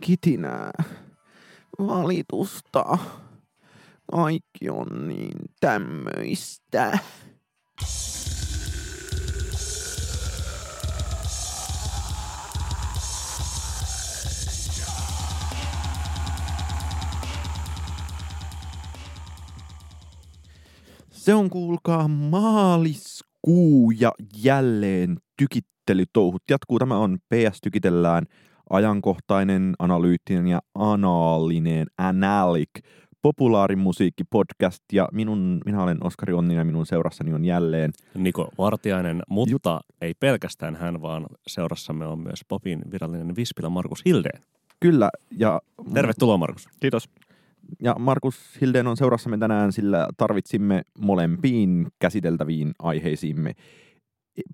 kitinää, valitusta. Kaikki on niin tämmöistä. Se on kuulkaa maaliskuu ja jälleen tykittelytouhut jatkuu. Tämä on PS Tykitellään ajankohtainen, analyyttinen ja anaalinen Analik populaarimusiikkipodcast ja minun, minä olen Oskari Onninen ja minun seurassani on jälleen Niko Vartiainen, mutta Jut- ei pelkästään hän, vaan seurassamme on myös Popin virallinen vispilä Markus Hildeen. Kyllä. Ja, Tervetuloa Markus. Kiitos. Ja Markus Hildeen on seurassamme tänään, sillä tarvitsimme molempiin käsiteltäviin aiheisiimme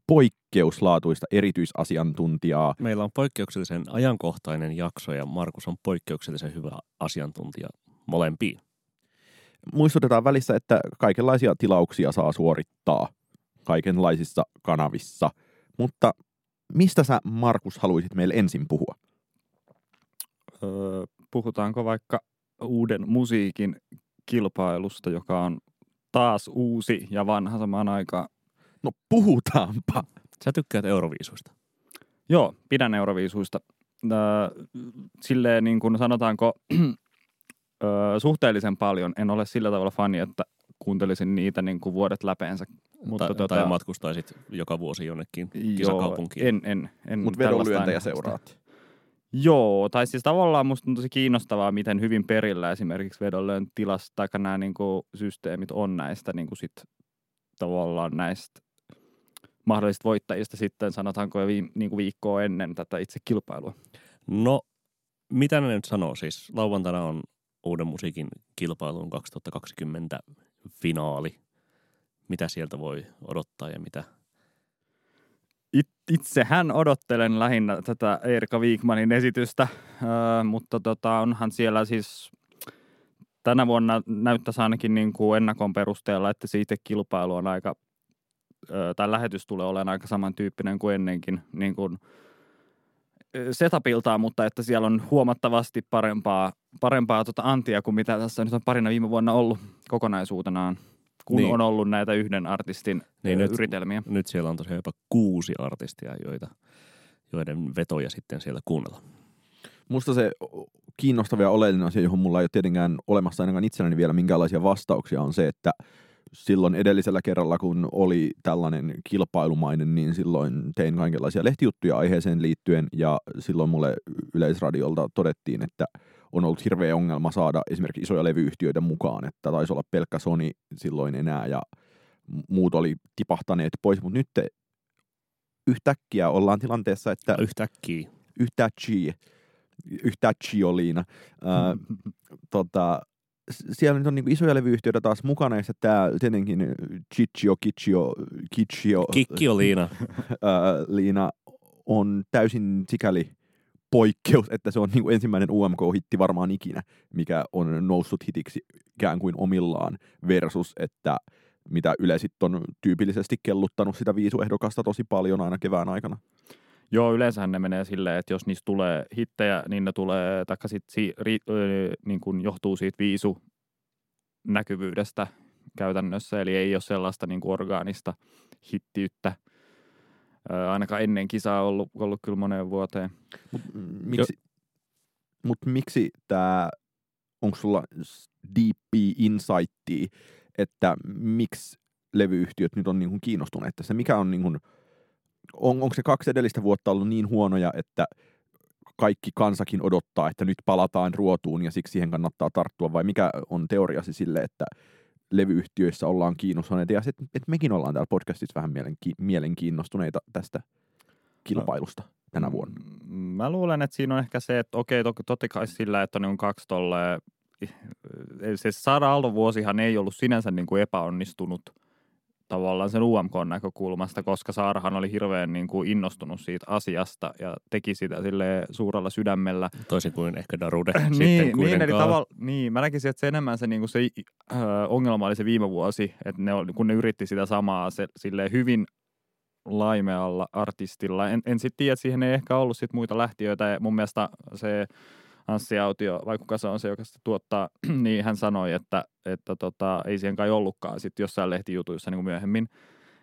poikkeuslaatuista erityisasiantuntijaa. Meillä on poikkeuksellisen ajankohtainen jakso ja Markus on poikkeuksellisen hyvä asiantuntija molempiin. Muistutetaan välissä, että kaikenlaisia tilauksia saa suorittaa kaikenlaisissa kanavissa. Mutta mistä sä, Markus, haluaisit meille ensin puhua? Öö, puhutaanko vaikka uuden musiikin kilpailusta, joka on taas uusi ja vanha samaan aikaan? No puhutaanpa. Sä tykkäät Euroviisuista? Joo, pidän Euroviisuista. Silleen niin kuin sanotaanko öö, suhteellisen paljon. En ole sillä tavalla fani, että kuuntelisin niitä niin kuin vuodet läpeensä. Mutta tai, tota, tai matkustaisit joka vuosi jonnekin kisakaupunkiin. en, en. en Mutta vedonlyöntejä seuraat. Joo, tai siis tavallaan musta on tosi kiinnostavaa, miten hyvin perillä esimerkiksi vedonlyön tilasta tai nämä niin kuin, systeemit on näistä niin kuin sit, tavallaan näistä mahdollisista voittajista sitten sanotaanko jo vi, niin kuin viikkoa ennen tätä itse kilpailua. No, mitä ne nyt sanoo? Siis lauantaina on uuden musiikin kilpailun 2020 finaali. Mitä sieltä voi odottaa ja mitä? It, itsehän odottelen lähinnä tätä Erika Wigmanin esitystä, öö, mutta tota, onhan siellä siis tänä vuonna näyttäisi ainakin niin kuin ennakon perusteella, että se itse kilpailu on aika, tai lähetys tulee olemaan aika samantyyppinen kuin ennenkin niin kuin setupiltaan, mutta että siellä on huomattavasti parempaa, parempaa tota antia kuin mitä tässä nyt on parina viime vuonna ollut kokonaisuutenaan kun niin. on ollut näitä yhden artistin niin nyt, yritelmiä. Nyt siellä on tosiaan jopa kuusi artistia, joita, joiden vetoja sitten siellä kuunnella. Musta se kiinnostava ja oleellinen asia, johon mulla ei ole tietenkään olemassa ainakaan itselläni vielä minkälaisia vastauksia, on se, että silloin edellisellä kerralla, kun oli tällainen kilpailumainen, niin silloin tein kaikenlaisia lehtijuttuja aiheeseen liittyen, ja silloin mulle Yleisradiolta todettiin, että on ollut hirveä ongelma saada esimerkiksi isoja levyyhtiöitä mukaan, että taisi olla pelkkä Sony silloin enää, ja muut oli tipahtaneet pois, mutta nyt yhtäkkiä ollaan tilanteessa, että... Yhtäkkiä. Yhtäkkiä. Yhtäkkiä oliina. Äh, tota, siellä nyt on niin isoja levyyhtiöitä taas mukana, ja tämä tietenkin Chichio, Kichio, Kichio, Kikkio Liina. Liina on täysin sikäli poikkeus, että se on niin kuin ensimmäinen UMK-hitti varmaan ikinä, mikä on noussut hitiksi ikään kuin omillaan versus, että mitä Yle sitten on tyypillisesti kelluttanut sitä viisuehdokasta tosi paljon aina kevään aikana. Joo, yleensähän ne menee silleen, että jos niistä tulee hittejä, niin ne tulee, taikka sit si, ri, ö, niin kuin johtuu siitä viisu näkyvyydestä käytännössä, eli ei ole sellaista niin kuin orgaanista hittiyttä, ö, ainakaan ennen kisaa ollut, ollut kyllä moneen vuoteen. Mut, miksi, mut miksi tämä, onko sulla deep insightia, että miksi levyyhtiöt nyt on niin kuin kiinnostuneet tässä? Mikä on niin kuin, on, onko se kaksi edellistä vuotta ollut niin huonoja, että kaikki kansakin odottaa, että nyt palataan ruotuun ja siksi siihen kannattaa tarttua, vai mikä on teoriasi sille, että levyyhtiöissä ollaan kiinnostuneita ja että et mekin ollaan täällä podcastissa vähän mielenki- mielenkiinnostuneita tästä kilpailusta no, tänä vuonna? Mä luulen, että siinä on ehkä se, että okei, to- totta kai sillä, että on kaksi tolle, se Sara Aldo vuosihan ei ollut sinänsä niin kuin epäonnistunut – tavallaan sen UMK-näkökulmasta, koska Saarahan oli hirveän niin kuin innostunut siitä asiasta ja teki sitä sille suurella sydämellä. Toisin kuin ehkä Darude niin, sitten niin, eli tavalla, niin, mä näkisin, että se enemmän se, niin kuin se äh, ongelma oli se viime vuosi, että ne, kun ne yritti sitä samaa se, silleen hyvin laimealla artistilla. En, en sitten tiedä, että siihen ei ehkä ollut sit muita lähtiöitä. Ja mun mielestä se Anssi Autio, vai kuka se on se, joka sitä tuottaa, niin hän sanoi, että, että tota, ei siihen kai ollutkaan sitten jossain lehtijutuissa niin kuin myöhemmin.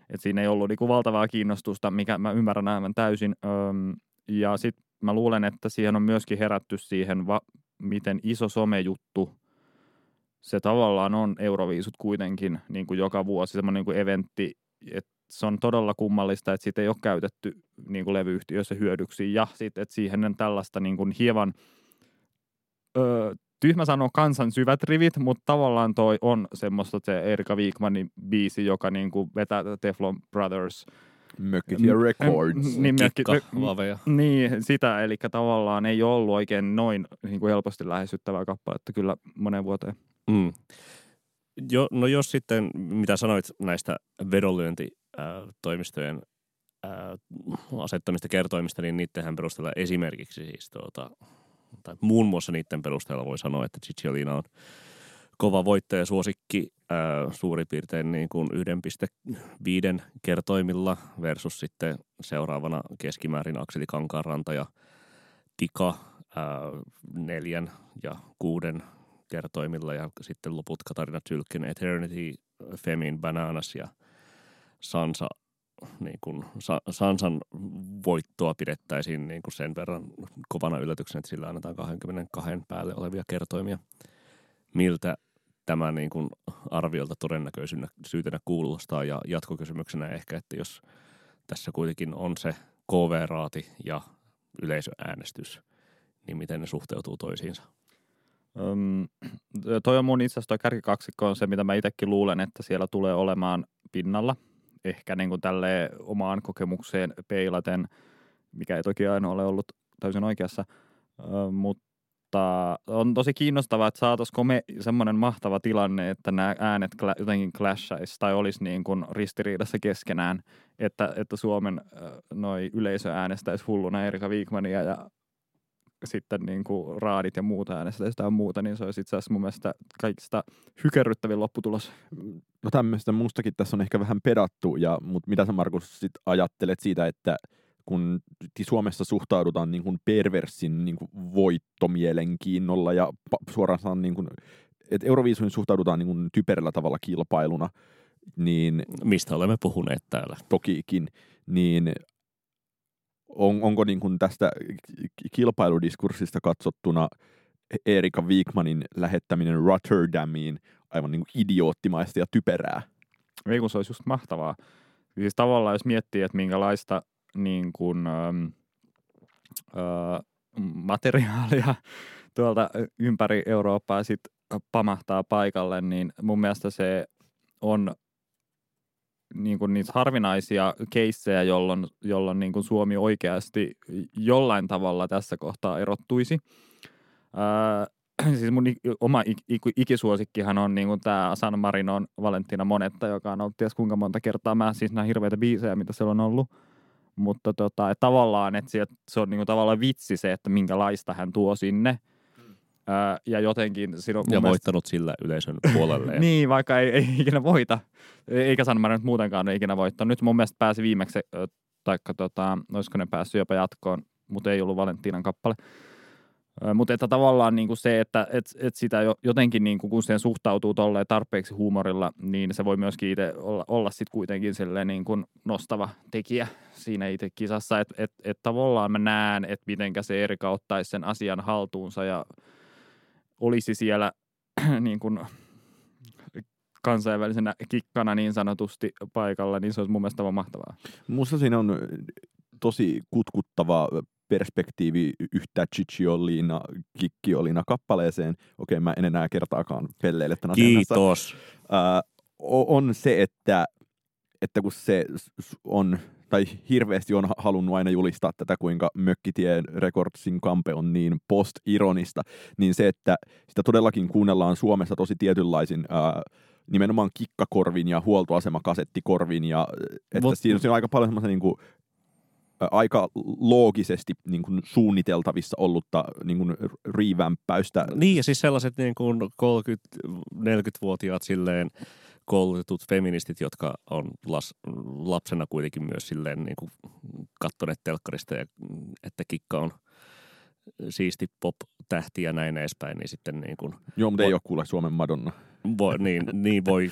Että siinä ei ollut niin kuin valtavaa kiinnostusta, mikä mä ymmärrän aivan täysin. Öm, ja sitten mä luulen, että siihen on myöskin herätty siihen, va- miten iso somejuttu se tavallaan on Euroviisut kuitenkin niin kuin joka vuosi semmoinen niin kuin eventti, että se on todella kummallista, että siitä ei ole käytetty niin kuin levyyhtiöissä hyödyksi ja sitten, että siihen on tällaista niin kuin hieman öö, tyhmä sanoa kansan syvät rivit, mutta tavallaan toi on semmoista se Erika Wigmanin biisi, joka niin kuin vetää Teflon Brothers – Mökkitie Records. Niin, Kikka, niin, sitä, eli tavallaan ei ollut oikein noin niin kuin helposti lähestyttävää kappaletta kyllä moneen vuoteen. Mm. Jo, no jos sitten, mitä sanoit näistä vedonlyöntitoimistojen asettamista kertoimista, niin niittenhän perusteella esimerkiksi siis tuota, tai muun muassa niiden perusteella voi sanoa, että Cicciolina on kova voittajasuosikki ää, suurin piirtein niin kuin 1,5 kertoimilla versus sitten seuraavana keskimäärin Akseli Kankaanranta ja Tika ää, neljän ja kuuden kertoimilla ja sitten loput Katarina Tylkkin Eternity, Femin, Bananas ja Sansa niin kuin Sansan voittoa pidettäisiin niin kuin sen verran kovana yllätyksenä, että sillä annetaan 22 päälle olevia kertoimia – miltä tämä niin kuin arviolta todennäköisyytenä kuulostaa ja jatkokysymyksenä ehkä, että jos tässä kuitenkin on se KV-raati ja yleisöäänestys, niin miten ne suhteutuu toisiinsa? Öm, toi on mun itse asiassa toi kärkikaksikko on se, mitä mä itsekin luulen, että siellä tulee olemaan pinnalla. Ehkä niin kuin tälle omaan kokemukseen peilaten, mikä ei toki aina ole ollut täysin oikeassa, mutta on tosi kiinnostavaa, että saataisiko me semmoinen mahtava tilanne, että nämä äänet jotenkin clashaisi tai olisi niin kuin ristiriidassa keskenään, että, että Suomen noi yleisö äänestäisi hulluna Erika Wigmania ja sitten niin kuin raadit ja muuta äänestäisi tai muuta, niin se olisi itse asiassa mun mielestä kaikista hykerryttävin lopputulos. No tämmöistä mustakin tässä on ehkä vähän pedattu, ja, mutta mitä sä Markus sit ajattelet siitä, että kun Suomessa suhtaudutaan niin kuin perversin niin kuin voittomielenkiinnolla ja suoraan niin kuin, että Euroviisuihin suhtaudutaan niin kuin typerällä tavalla kilpailuna, niin... Mistä olemme puhuneet täällä. Tokikin, niin on, onko niin kuin tästä kilpailudiskurssista katsottuna Erika Wigmanin lähettäminen Rotterdamiin aivan niin kuin idioottimaista ja typerää? Ei kun se olisi just mahtavaa. Siis tavallaan jos miettii, että minkälaista niin kuin, ähm, äh, materiaalia tuolta ympäri Eurooppaa sit pamahtaa paikalle, niin mun mielestä se on niin kuin niitä harvinaisia keissejä, jolloin, jolloin niin kuin Suomi oikeasti jollain tavalla tässä kohtaa erottuisi. Ää, siis mun oma ikisuosikkihan on niin tämä San Marinon Valentina Monetta, joka on ollut ties kuinka monta kertaa. Mä siis nämä hirveitä biisejä, mitä siellä on ollut. Mutta tota, et tavallaan, että se on niinku tavallaan vitsi se, että minkälaista hän tuo sinne. Öö, ja jotenkin... Ja mielestä... voittanut sillä yleisön puolelle. niin, vaikka ei, ei ikinä voita. Eikä San nyt muutenkaan ole ikinä voittanut. Nyt mun mielestä pääsi viimeksi, taikka tota, olisiko ne päässyt jopa jatkoon, mutta ei ollut Valentiinan kappale. Mutta että tavallaan niin kuin se, että et, et sitä jotenkin niin kuin, kun siihen suhtautuu tolleen tarpeeksi huumorilla, niin se voi myöskin itse olla, olla sitten kuitenkin niin kuin nostava tekijä siinä itse kisassa. Että et, et tavallaan mä näen, että mitenkä se Erika ottaisi sen asian haltuunsa ja olisi siellä niin kuin kansainvälisenä kikkana niin sanotusti paikalla, niin se olisi mun mielestä mahtavaa. Musta siinä on tosi kutkuttava perspektiivi yhtä Cicciolina, Kikkiolina kappaleeseen. Okei, mä en enää kertaakaan pelleille tämän Kiitos. Äh, on se, että, että kun se on, tai hirveästi on halunnut aina julistaa tätä, kuinka Mökkitien Recordsin kampe on niin post-ironista, niin se, että sitä todellakin kuunnellaan Suomessa tosi tietynlaisin äh, nimenomaan kikkakorvin ja huoltoasemakasettikorvin, ja että Mut, siinä on aika paljon semmoista niin kuin aika loogisesti niin kuin suunniteltavissa ollutta niin kuin revamppäystä. Niin, ja siis sellaiset niin kuin 30-40-vuotiaat silleen koulutetut feministit, jotka on las, lapsena kuitenkin myös silleen niin kuin kattoneet telkkarista, ja, että kikka on siisti pop-tähti ja näin edespäin, niin sitten niin kuin, Joo, mutta Voi- ei ole kuule Suomen Madonna. voi, niin, niin voi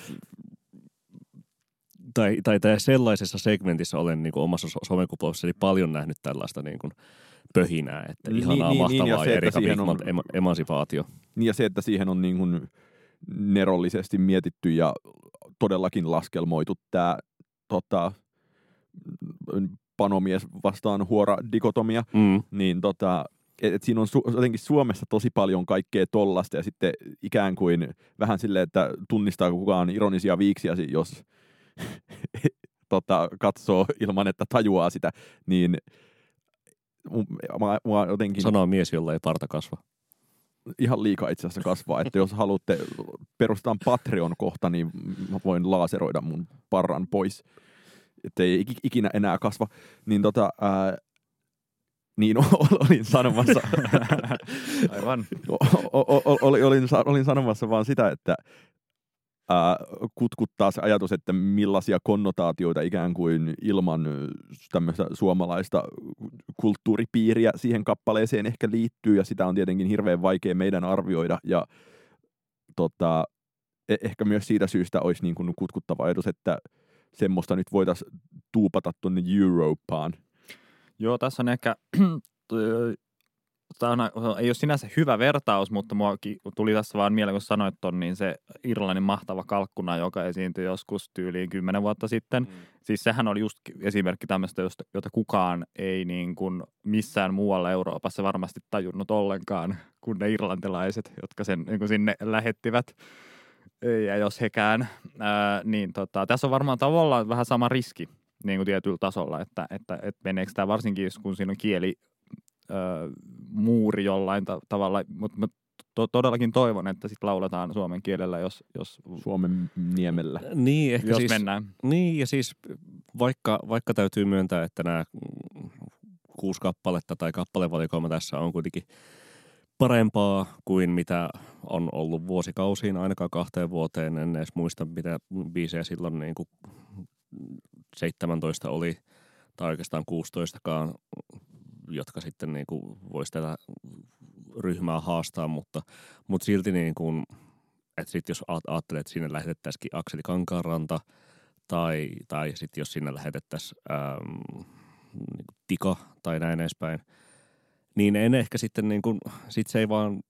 tai, tai, tai sellaisessa segmentissä olen niin kuin omassa so- somekuplauksessani paljon nähnyt tällaista niin kuin pöhinää, että Niin, ihanaa, niin, niin, ja mahtavaa se, ja että Erika on- Wigman ema- emansipaatio. Niin ja se, että siihen on niin kuin nerollisesti mietitty ja todellakin laskelmoitu tämä tota, panomies vastaan huora dikotomia, Mm. niin tota, et, et siinä on su- jotenkin Suomessa tosi paljon kaikkea tollasta ja sitten ikään kuin vähän silleen, että tunnistaako kukaan ironisia viiksiäsi, jos tota, katsoo ilman, että tajuaa sitä, niin mu- mä, mä jotenkin Sanoo mies, jolla ei parta kasva. Ihan liikaa itse asiassa kasvaa, että jos haluatte perustaa Patreon-kohta, niin mä voin laaseroida mun parran pois, ettei ik- ikinä enää kasva. Niin tota, ää, niin olin sanomassa, Aivan. o- o- o- oli- olin, olin sanomassa vaan sitä, että kutkuttaa se ajatus, että millaisia konnotaatioita ikään kuin ilman tämmöistä suomalaista kulttuuripiiriä siihen kappaleeseen ehkä liittyy, ja sitä on tietenkin hirveän vaikea meidän arvioida, ja tota, e- ehkä myös siitä syystä olisi niin kuin kutkuttava ajatus, että semmoista nyt voitaisiin tuupata tuonne Europaan. Joo, tässä on ehkä, tämä ei ole sinänsä hyvä vertaus, mutta mua tuli tässä vaan mieleen, kun sanoit ton, niin se Irlannin mahtava kalkkuna, joka esiintyi joskus tyyliin kymmenen vuotta sitten. Mm. Siis sehän oli just esimerkki tämmöistä, jota kukaan ei niin kuin missään muualla Euroopassa varmasti tajunnut ollenkaan kuin ne irlantilaiset, jotka sen niin kuin sinne lähettivät. Ja jos hekään, ää, niin tota, tässä on varmaan tavallaan vähän sama riski niin kuin tietyllä tasolla, että, että, että meneekö tämä varsinkin, jos- kun siinä on kieli ö, muuri jollain ta- tavalla, mutta mä to- todellakin toivon, että sit lauletaan suomen kielellä, jos, jos, Suomen niemellä. Niin, ehkä jos siis, mennään. Niin, ja siis vaikka, vaikka täytyy myöntää, että nämä kuusi kappaletta tai kappalevalikoima tässä on kuitenkin parempaa kuin mitä on ollut vuosikausiin, ainakaan kahteen vuoteen. En edes muista, mitä biisejä silloin niin kuin 17 oli, tai oikeastaan 16kaan, jotka sitten niin kuin voisi tätä ryhmää haastaa, mutta, mutta silti niin kuin, että sit jos ajattelet, että sinne lähetettäisiin Akseli Kankaanranta, tai, tai sitten jos sinne lähetettäisiin ähm, niin Tika tai näin edespäin, niin en ehkä sitten niin kuin, sit se ei vaan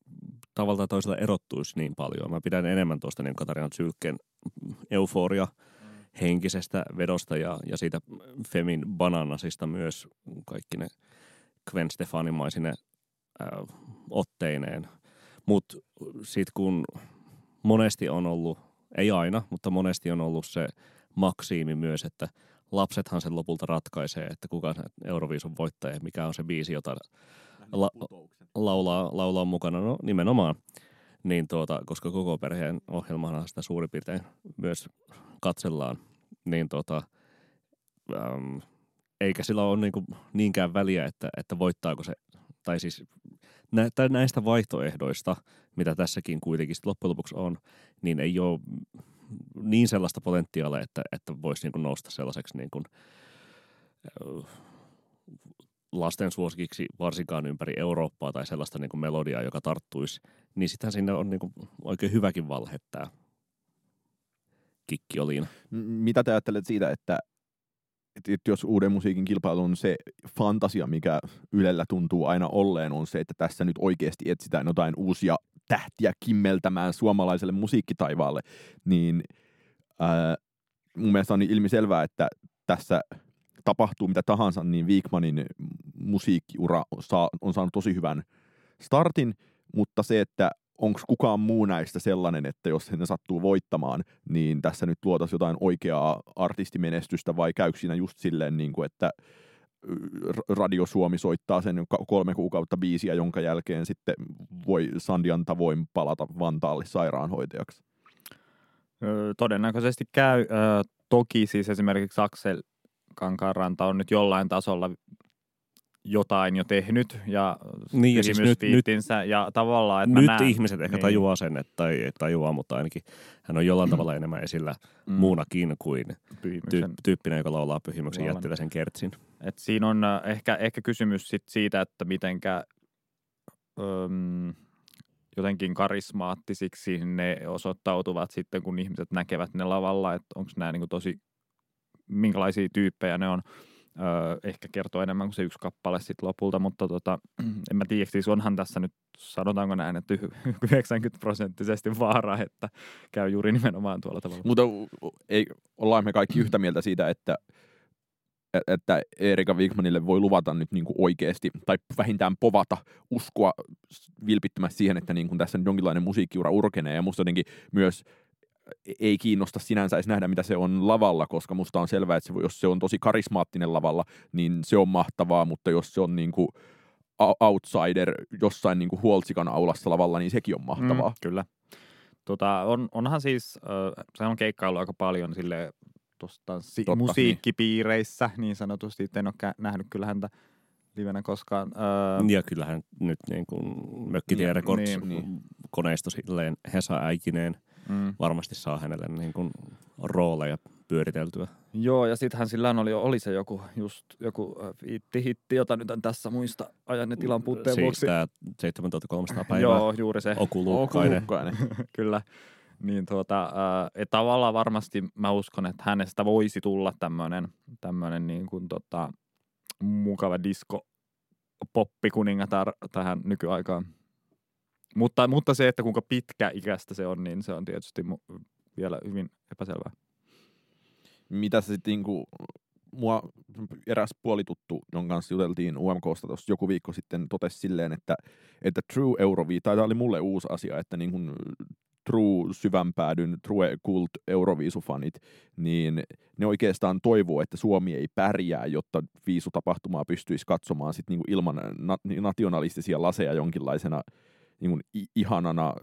tavalla tai toisella erottuisi niin paljon. Mä pidän enemmän tuosta niin Katarinan Sylkkeen euforia henkisestä vedosta ja, ja siitä Femin bananasista myös kaikki ne Gwen Stefanimaisine äh, otteineen. Mutta sitten kun monesti on ollut, ei aina, mutta monesti on ollut se maksiimi myös, että lapsethan sen lopulta ratkaisee, että kuka on se Euroviisun voittaja ja mikä on se biisi, jota la, laulaa, laulaa mukana. No nimenomaan. Niin tuota, koska koko perheen ohjelmana sitä suurin piirtein myös katsellaan, niin tuota, äm, eikä sillä ole niinku niinkään väliä, että, että voittaako se, tai siis nä, näistä vaihtoehdoista, mitä tässäkin kuitenkin loppujen lopuksi on, niin ei ole niin sellaista potentiaalia, että, että voisi niinku nousta sellaiseksi niin kuin, lasten suosikiksi varsinkaan ympäri Eurooppaa tai sellaista niin kuin melodiaa, joka tarttuisi, niin sittenhän sinne on niin kuin oikein hyväkin valhe tämä kikki oliin. M- Mitä te ajattelet siitä, että, että että jos uuden musiikin kilpailu on se fantasia, mikä Ylellä tuntuu aina olleen, on se, että tässä nyt oikeasti etsitään jotain uusia tähtiä kimmeltämään suomalaiselle musiikkitaivaalle, niin ää, mun mielestä on ilmiselvää, että tässä tapahtuu mitä tahansa, niin Viikmanin musiikkiura on saanut tosi hyvän startin, mutta se, että onko kukaan muu näistä sellainen, että jos ne sattuu voittamaan, niin tässä nyt luotaisiin jotain oikeaa artistimenestystä vai käykö siinä just silleen, niin kuin, että r- Radio Suomi soittaa sen kolme kuukautta biisiä, jonka jälkeen sitten voi Sandian tavoin palata Vantaalle sairaanhoitajaksi. Ö, Todennäköisesti käy. Ö, Toki siis esimerkiksi Aksel Kankaanranta on nyt jollain tasolla jotain jo tehnyt ja Niin, ja siis nyt- kysymysviittinsä ja tavallaan, että Nyt näen, ihmiset ehkä niin. tajuaa sen, että, tai ei tajuaa, mutta ainakin hän on jollain tavalla enemmän esillä mm, muunakin kuin pyhimyksen. tyy- tyyppinen, joka laulaa pyhimyksen jättiläisen kertsin. Et siinä on ö, ehkä, ehkä kysymys sit siitä, että mitenkä öm, jotenkin karismaattisiksi ne osoittautuvat sitten, kun ihmiset näkevät ne lavalla, että onko nämä niin tosi, minkälaisia tyyppejä ne on. Öö, ehkä kertoo enemmän kuin se yksi kappale sitten lopulta, mutta tota, en mä tiedä, siis onhan tässä nyt, sanotaanko näin, että 90 prosenttisesti vaara, että käy juuri nimenomaan tuolla tavalla. Mutta ei, ollaan me kaikki yhtä mieltä siitä, että että Erika Wigmanille voi luvata nyt niin kuin oikeasti, tai vähintään povata, uskoa vilpittömästi siihen, että niin kuin tässä jonkinlainen musiikkiura urkenee, ja musta jotenkin myös ei kiinnosta sinänsä edes nähdä, mitä se on lavalla, koska musta on selvää, että se, jos se on tosi karismaattinen lavalla, niin se on mahtavaa, mutta jos se on niin kuin outsider jossain niin kuin huoltsikan aulassa lavalla, niin sekin on mahtavaa. Mm, kyllä. Tota, on, onhan siis, äh, se on keikkailu aika paljon sille tuosta si- Totta, musiikkipiireissä niin. niin sanotusti. En ole nähnyt kyllä häntä livenä koskaan. Öö... Ja kyllähän nyt niin kuin Mökkitie niin, Records niin, niin. koneisto silleen Hesa Äikineen mm. varmasti saa hänelle niin kuin rooleja pyöriteltyä. Joo, ja sittenhän sillä oli, oli se joku, just joku hitti, jota nyt en tässä muista ajan ne tilan puutteen siis vuoksi. tämä 7300 päivää. Joo, juuri se. Okulukkainen. Kyllä. Niin tuota, äh, tavallaan varmasti mä uskon, että hänestä voisi tulla tämmöinen tämmönen niin kuin tota, mukava disko poppikuningatar tähän nykyaikaan. Mutta, mutta se, että kuinka pitkä ikäistä se on, niin se on tietysti mu- vielä hyvin epäselvää. Mitä se sitten niinku, mua eräs puolituttu, jonka kanssa juteltiin UMKsta tuossa joku viikko sitten, totesi silleen, että, että True Eurovi, tai tämä oli mulle uusi asia, että niin kuin true syvänpäädyn, true kult Euroviisufanit, niin ne oikeastaan toivoo, että Suomi ei pärjää, jotta viisutapahtumaa pystyisi katsomaan sit niinku ilman na- nationalistisia laseja jonkinlaisena niinku ihanana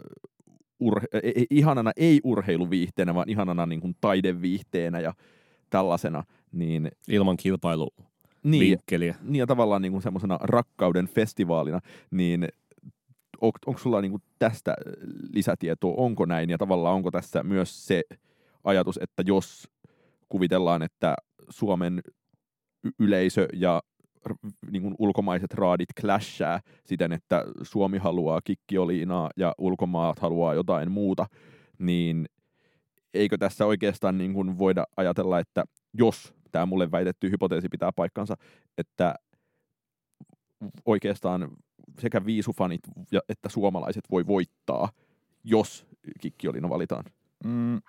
ur- e, e- ihanana ei urheiluviihteenä, vaan ihanana niin kuin taideviihteenä ja tällaisena. Niin, Ilman kilpailu niin, vinkkeliä. Niin ja tavallaan niin semmoisena rakkauden festivaalina, niin on, onko sulla niin tästä lisätietoa, onko näin, ja tavallaan onko tässä myös se ajatus, että jos kuvitellaan, että Suomen yleisö ja niin kuin ulkomaiset raadit clashaa siten, että Suomi haluaa kikkioliinaa ja ulkomaat haluaa jotain muuta, niin eikö tässä oikeastaan niin kuin voida ajatella, että jos tämä mulle väitetty hypoteesi pitää paikkansa, että oikeastaan sekä viisufanit että suomalaiset voi voittaa, jos Kikkiolina valitaan. Mm,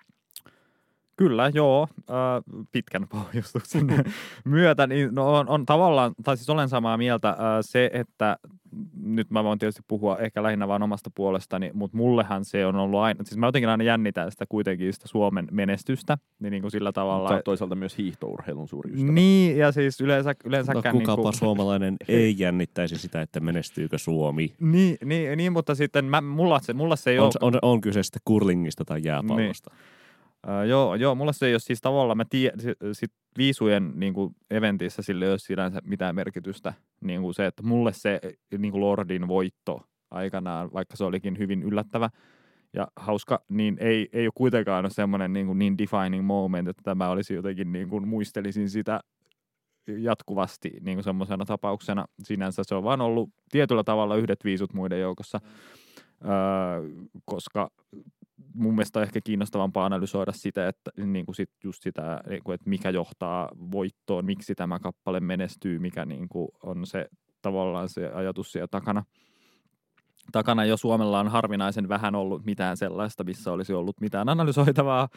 Kyllä, joo. Äh, pitkän pohjustuksen myötä niin no on, on tavallaan, tai siis olen samaa mieltä äh, se, että nyt mä voin tietysti puhua ehkä lähinnä vain omasta puolestani, mutta mullehan se on ollut aina, siis mä jotenkin aina jännitän sitä kuitenkin sitä Suomen menestystä, niin, niin kuin sillä tavalla. Mutta toisaalta myös hiihtourheilun suuri ystävä. Niin, ja siis yleensä, yleensäkään... No, kukapa niin kuin... suomalainen ei jännittäisi sitä, että menestyykö Suomi. Niin, niin, niin mutta sitten mä, mulla, se, mulla se ei on, ole... On, on kyse sitten kurlingista tai jääpallosta. Niin. Uh, joo, joo, mulla se ei ole siis tavallaan, mä tiedän, sit viisujen niin kuin eventissä sille ei ole sinänsä mitään merkitystä. Niin kuin se, että mulle se niin kuin Lordin voitto aikanaan, vaikka se olikin hyvin yllättävä ja hauska, niin ei, ei ole kuitenkaan ole semmoinen niin, kuin niin defining moment, että tämä olisi jotenkin, niin kuin muistelisin sitä jatkuvasti niin kuin semmoisena tapauksena. Sinänsä se on vaan ollut tietyllä tavalla yhdet viisut muiden joukossa, öö, koska mun mielestä on ehkä kiinnostavampaa analysoida sitä, että niin kuin sit just sitä, niin kuin, että mikä johtaa voittoon, miksi tämä kappale menestyy, mikä niin kuin on se tavallaan se ajatus siellä takana. Takana jo Suomella on harvinaisen vähän ollut mitään sellaista, missä olisi ollut mitään analysoitavaa.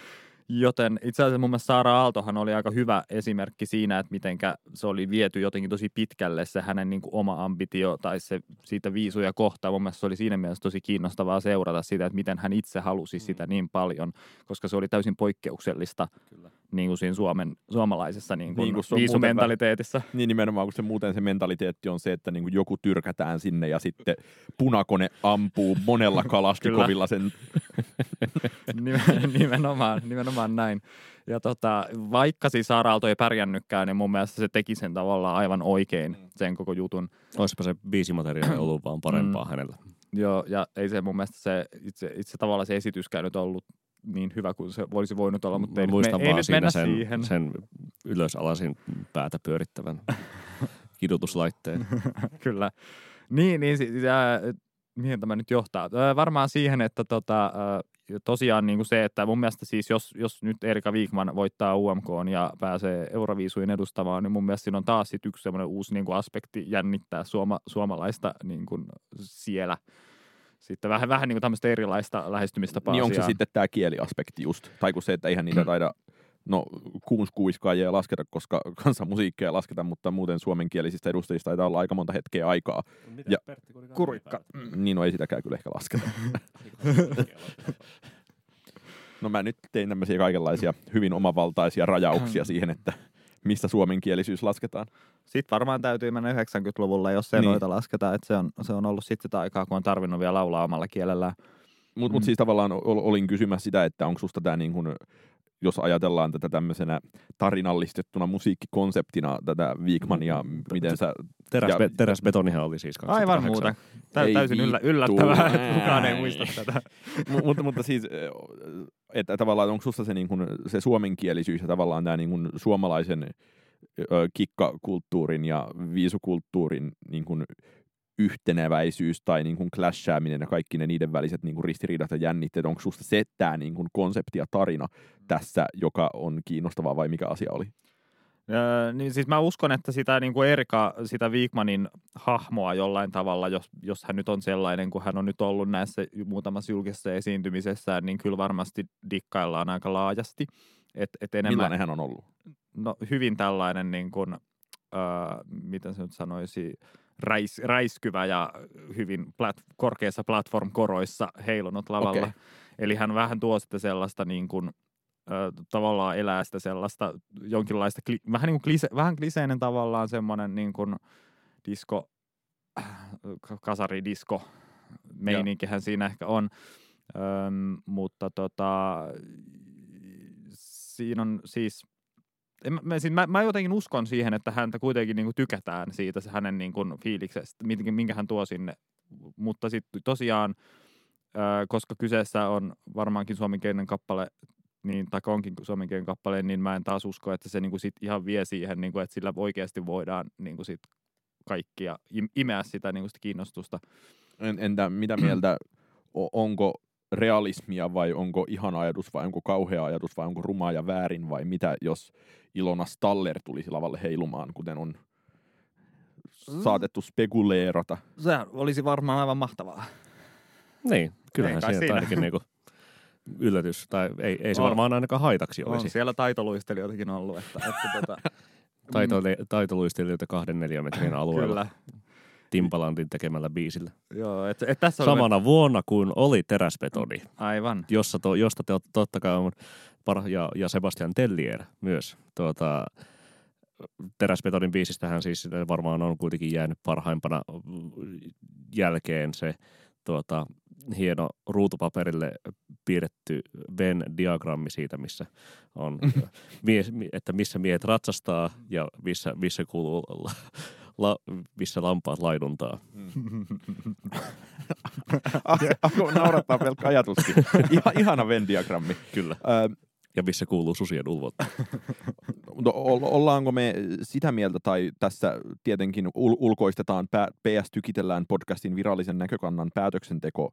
Joten itse asiassa mun mielestä Saara Aaltohan oli aika hyvä esimerkki siinä, että miten se oli viety jotenkin tosi pitkälle se hänen niin kuin oma ambitio tai se siitä viisuja kohtaa. Mun mielestä se oli siinä mielessä tosi kiinnostavaa seurata sitä, että miten hän itse halusi mm. sitä niin paljon, koska se oli täysin poikkeuksellista Kyllä. Niin kuin siinä Suomen, suomalaisessa niin kuin niin kuin viisumentaliteetissa. Muuten, niin nimenomaan, kun se muuten se mentaliteetti on se, että niin kuin joku tyrkätään sinne ja sitten punakone ampuu monella kalastikovilla sen. nimenomaan, nimenomaan näin. Ja tota, vaikka siis Saaraalto ei pärjännytkään, niin mun mielestä se teki sen tavallaan aivan oikein, mm. sen koko jutun. Olisipa se biisimateriaali ollut vaan parempaa mm. hänellä. Joo, ja ei se mun mielestä se itse, itse tavallaan se esityskään nyt ollut niin hyvä kuin se olisi voinut olla, mutta ei, muistan me, ei nyt mennä sen, siihen. sen ylösalasin päätä pyörittävän kidutuslaitteen. Kyllä. Niin, niin ja, mihin tämä nyt johtaa? Varmaan siihen, että tota, tosiaan niin kuin se, että mun mielestä siis jos, jos nyt Erika Wigman voittaa UMK ja pääsee Euroviisuin edustamaan, niin mun mielestä siinä on taas sit yksi semmoinen uusi niin kuin aspekti jännittää suoma, suomalaista niin kuin siellä. Sitten vähän, vähän niin kuin tämmöistä erilaista lähestymistapaa Niin onko se sitten tämä kieliaspekti just? Tai kun se, että eihän niitä taida, no kuuskuiskaajia lasketa, koska kansanmusiikkia ei lasketa, mutta muuten suomenkielisistä edustajista taitaa olla aika monta hetkeä aikaa. Ja- Kurikka. Niin no ei sitäkään kyllä ehkä lasketa. No mä nyt tein tämmöisiä kaikenlaisia hyvin omavaltaisia rajauksia siihen, että mistä suomenkielisyys lasketaan. Sitten varmaan täytyy mennä 90-luvulle, jos ei Niin. niin. noita lasketa. Että se, on, se on ollut sitten sitä aikaa, kun on tarvinnut vielä laulaa omalla kielellään. Mutta Mm. mut siis tavallaan ol, olin kysymässä sitä, että onko susta tämä niin kuin, jos ajatellaan tätä tämmöisenä tarinallistettuna musiikkikonseptina tätä Wigmania, miten sä... Teräs, ja- teräsbetonihan oli siis 28. Aivan muuta. Tä, Ei täysin yllä, yllättävää, että kukaan ei muista tätä. Mu- mutta, mutta siis, että tavallaan onko susta se, niin kuin, se suomenkielisyys ja tavallaan tämä niin kuin suomalaisen ö, kikkakulttuurin ja viisukulttuurin niin kuin yhteneväisyys tai niin kuin clashaaminen ja kaikki ne niiden väliset niin kuin ristiriidat ja jännitteet, onko susta se tämä niin kuin konsepti ja tarina tässä, joka on kiinnostavaa vai mikä asia oli? Öö, niin siis mä uskon, että sitä niin kuin Erika, sitä Wigmanin hahmoa jollain tavalla, jos, jos hän nyt on sellainen, kuin hän on nyt ollut näissä muutamassa julkisessa esiintymisessään, niin kyllä varmasti dikkaillaan aika laajasti. Et, et enemmän, Millainen hän on ollut? no, hyvin tällainen, niin kuin, öö, miten se nyt sanoisi, räis, räiskyvä ja hyvin plat, korkeassa platform-koroissa heilunut lavalla. Okay. Eli hän vähän tuo sitten sellaista niin kuin, ö, tavallaan elää sitä sellaista jonkinlaista, kli, vähän niin kuin klise, vähän kliseinen tavallaan semmoinen niin kuin disko, äh, kasaridisko meininkihän siinä ehkä on. Öm, mutta tota, siinä on siis, mä- siis mä, mä jotenkin uskon siihen, että häntä kuitenkin niin kuin tykätään siitä se hänen niin kuin fiiliksestä, minkä, hän tuo sinne. Mutta sitten tosiaan, ö, koska kyseessä on varmaankin suomenkielinen kappale, niin, tai onkin suomenkielinen kappale, niin mä en taas usko, että se niin kuin sit ihan vie siihen, niin kuin, että sillä oikeasti voidaan niin kuin sit kaikkia im- imeä sitä, niin kuin sitä kiinnostusta. En, entä mitä mieltä, onko realismia vai onko ihana ajatus vai onko kauhea ajatus vai onko rumaa ja väärin vai mitä, jos Ilona Staller tulisi lavalle heilumaan, kuten on saatettu spekuleerata. Se olisi varmaan aivan mahtavaa. Niin, kyllähän siinä. ainakin niinku yllätys, tai ei, ei se On. varmaan ainakaan haitaksi On olisi. siellä taitoluistelijoitakin ollut. Että, että tota, Taitoli- Taitoluistelijoita kahden neljän metrin alueella Kyllä. Timpalandin tekemällä biisillä. Joo, et, et tässä oli Samana vuonna kuin oli teräsbetoni, aivan. jossa to, josta te, totta kai on par, ja, ja Sebastian Tellier myös. Tuota, teräsbetonin biisistähän siis varmaan on kuitenkin jäänyt parhaimpana jälkeen se tuota, hieno ruutupaperille piirretty Venn-diagrammi siitä, missä on, mies, että missä miehet ratsastaa ja missä, missä kuuluu, la, missä lampaat laiduntaa. Alkoi naurattaa pelkkä ajatuskin. Ihan, ihana Venn-diagrammi. Kyllä. Ö, Ja missä kuuluu susien ulvot. No, ollaanko me sitä mieltä, tai tässä tietenkin ul- ulkoistetaan pä- PS Tykitellään podcastin virallisen näkökannan päätöksenteko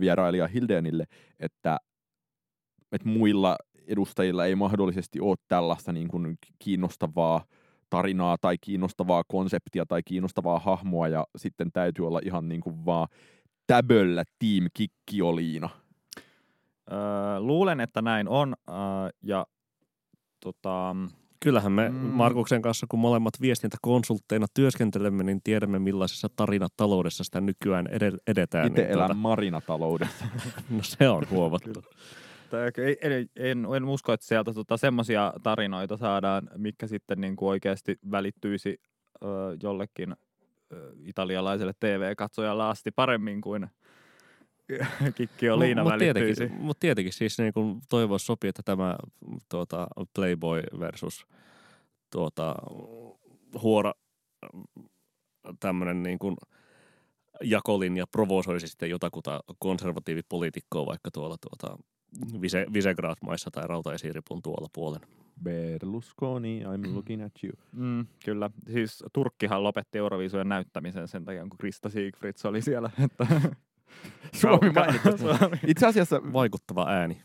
vierailija Hildenille, että, että muilla edustajilla ei mahdollisesti ole tällaista niin kuin kiinnostavaa tarinaa tai kiinnostavaa konseptia tai kiinnostavaa hahmoa ja sitten täytyy olla ihan niin kuin vaan täböllä Team Kikkioliina. Öö, luulen, että näin on. Öö, ja tota, Kyllähän me Mm. Markuksen kanssa, kun molemmat viestintäkonsultteina työskentelemme, niin tiedämme millaisessa tarinataloudessa sitä nykyään ed- edetään. Itse niin elän tuota, marinataloudessa. no se on huomattu. Ei, ei, en, en usko, että sieltä tota, semmoisia tarinoita saadaan, mikä sitten niin kuin oikeasti välittyisi öö, jollekin öö, italialaiselle TV-katsojalle asti paremmin kuin Kikki Oliina Mutta välittyisi. tietenkin, mut tietenkin siis niin kun toivoisi sopii, että tämä tuota, Playboy versus tuota, huora tämmöinen niin kuin jakolinja provosoisi sitten jotakuta konservatiivipoliitikkoa vaikka tuolla tuota, Vise, Visegrad-maissa tai rautaesiripun tuolla puolen. Berlusconi, I'm looking at you. Mm, kyllä. Siis Turkkihan lopetti Euroviisujen näyttämisen sen takia, kun Krista Siegfrieds oli siellä. Että Suomi mainittu. Suomi. Itse asiassa Vaikuttava ääni.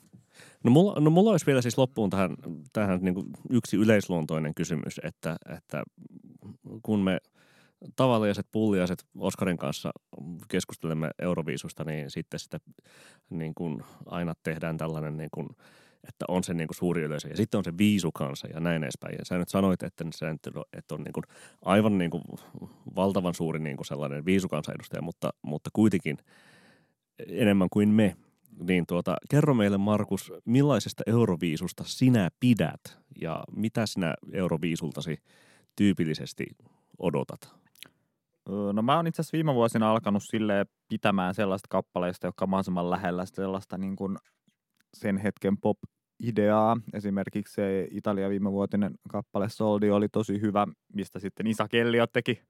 No mulla, no mulla olisi vielä siis loppuun tähän, tähän niin kuin yksi yleisluontoinen kysymys, että, että kun me tavalliset pulliaiset Oskarin kanssa keskustelemme Euroviisusta, niin sitten sitä niin kuin aina tehdään tällainen, niin kuin, että on se niin kuin suuri yleisö ja sitten on se viisu kanssa ja näin edespäin. Ja sä nyt sanoit, että se nyt että on niin kuin aivan niin kuin valtavan suuri niin kuin sellainen viisukansanedustaja, mutta, mutta kuitenkin enemmän kuin me. Niin tuota, kerro meille Markus, millaisesta Euroviisusta sinä pidät ja mitä sinä Euroviisultasi tyypillisesti odotat? No mä oon itse asiassa viime vuosina alkanut silleen pitämään sellaista kappaleista, jotka on mahdollisimman lähellä sellaista niin kuin sen hetken pop-ideaa. Esimerkiksi se Italia viime vuotinen kappale Soldi oli tosi hyvä, mistä sitten Isa Kelliot teki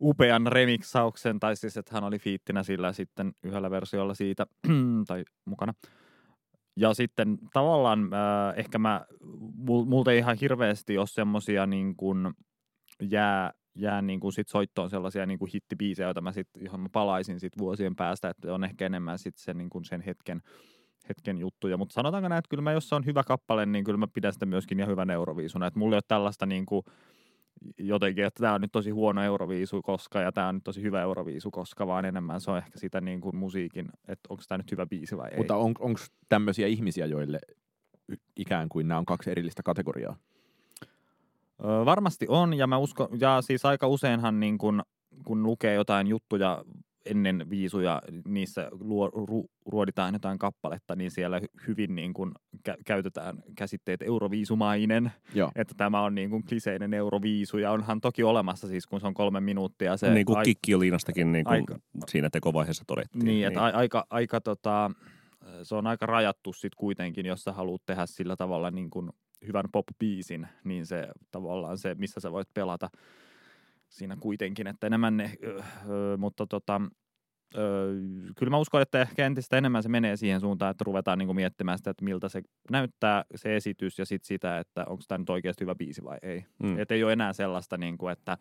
upean remixauksen, tai siis että hän oli fiittinä sillä sitten yhdellä versiolla siitä, tai mukana. Ja sitten tavallaan äh, ehkä mä, mul, multa ei ihan hirveästi ole semmosia niin kuin jää, jää niin kuin sit soittoon sellaisia niin kuin hittibiisejä, joita mä sit, johon mä palaisin sit vuosien päästä, että on ehkä enemmän sit sen, niin kuin sen hetken, hetken juttuja. Mutta sanotaanko näin, että kyllä mä, jos se on hyvä kappale, niin kyllä mä pidän sitä myöskin ihan hyvän Euroviisuna. Että mulla ei ole tällaista niin kuin, jotenkin, että tämä on nyt tosi huono Euroviisu koska ja tämä on nyt tosi hyvä Euroviisu koska, vaan enemmän se on ehkä sitä niin kuin musiikin, että onko tämä nyt hyvä biisi vai ei. Mutta on, onko tämmöisiä ihmisiä, joille ikään kuin nämä on kaksi erillistä kategoriaa? Öö, varmasti on, ja mä uskon, ja siis aika useinhan niin kun, kun lukee jotain juttuja ennen viisuja, niissä luo, ru, ruoditaan jotain kappaletta, niin siellä hy- hyvin niin kun kä- käytetään käsitteet euroviisumainen, Joo. että tämä on niin kuin kliseinen euroviisu, ja onhan toki olemassa siis, kun se on kolme minuuttia. Se niin kuin ai- Kikki-Liinastakin niin kuin aika- siinä tekovaiheessa todettiin. Niin, että a- aika, aika tota, se on aika rajattu sit kuitenkin, jos sä haluat tehdä sillä tavalla niin kuin hyvän pop-biisin, niin se tavallaan se, missä sä voit pelata siinä kuitenkin, että enemmän ne, ö, ö, mutta tota, ö, kyllä mä uskon, että ehkä entistä enemmän se menee siihen suuntaan, että ruvetaan niinku miettimään sitä, että miltä se näyttää se esitys ja sitten sitä, että onko tämä nyt oikeasti hyvä biisi vai ei. Mm. Että ei ole enää sellaista, niin kuin, että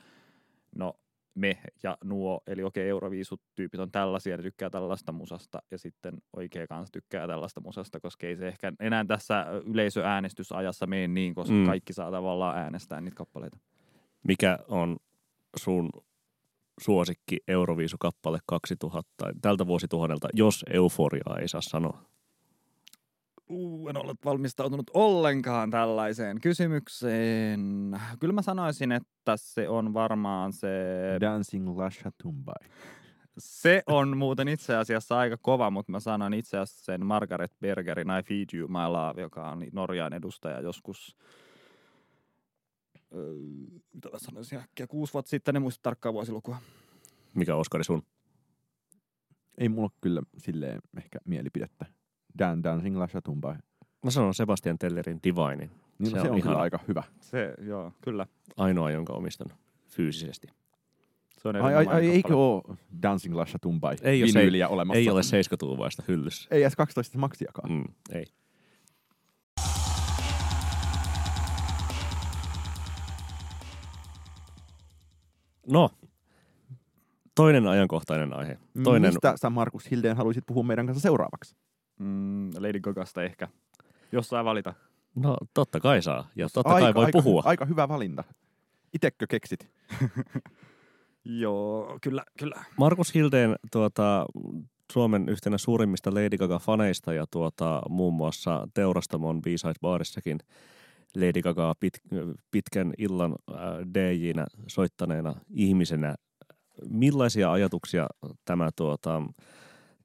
no me ja nuo, eli okei Euroviisut-tyypit on tällaisia, ne tykkää tällaista musasta, ja sitten oikea kanssa tykkää tällaista musasta, koska ei se ehkä enää tässä yleisöäänestysajassa mene niin, koska mm. kaikki saa tavallaan äänestää niitä kappaleita. Mikä on sun suosikki Euroviisukappale 2000, tältä vuosituhannelta, jos euforiaa ei saa sanoa? Uh, en ole valmistautunut ollenkaan tällaiseen kysymykseen. Kyllä mä sanoisin, että se on varmaan se... Dancing Lasha Tumbai. Se on muuten itse asiassa aika kova, mutta mä sanon itse asiassa sen Margaret Bergerin I Feed You My Love, joka on Norjan edustaja joskus, öö, mitä mä sanoisin äkkiä, kuusi vuotta sitten, en muista tarkkaa vuosilukua. Mikä Oskari sun? Ei mulla kyllä silleen ehkä mielipidettä. Dan Dancing Lasha Tumbai. Mä sanon Sebastian Tellerin Divinein. Niin Se se, on se on, ihana. kyllä aika hyvä. Se, joo, kyllä. Ainoa, jonka omistan fyysisesti. Se on Ai, ai, ai eikö ole Dancing Lasha Tumbai Ei vinyyliä olemassa? Ei ole 70-luvuista hyllyssä. Ei edes 12 maksiakaan. Mm, ei. No, toinen ajankohtainen aihe. Toinen, Mistä sä Markus Hildeen haluaisit puhua meidän kanssa seuraavaksi? Mm, Lady Gagasta ehkä. Jos saa valita. no totta kai saa. Ja totta kai voi aika, puhua. Aika hyvä valinta. Itekö keksit? Joo, kyllä, kyllä. Markus Hildeen tuota, Suomen yhtenä suurimmista Lady Gaga-faneista ja tuota, muun muassa Teurastamon B-side-baarissakin Lady Gagaa pit, pitkän illan äh, DJnä soittaneena ihmisenä. Millaisia ajatuksia tämä tuota,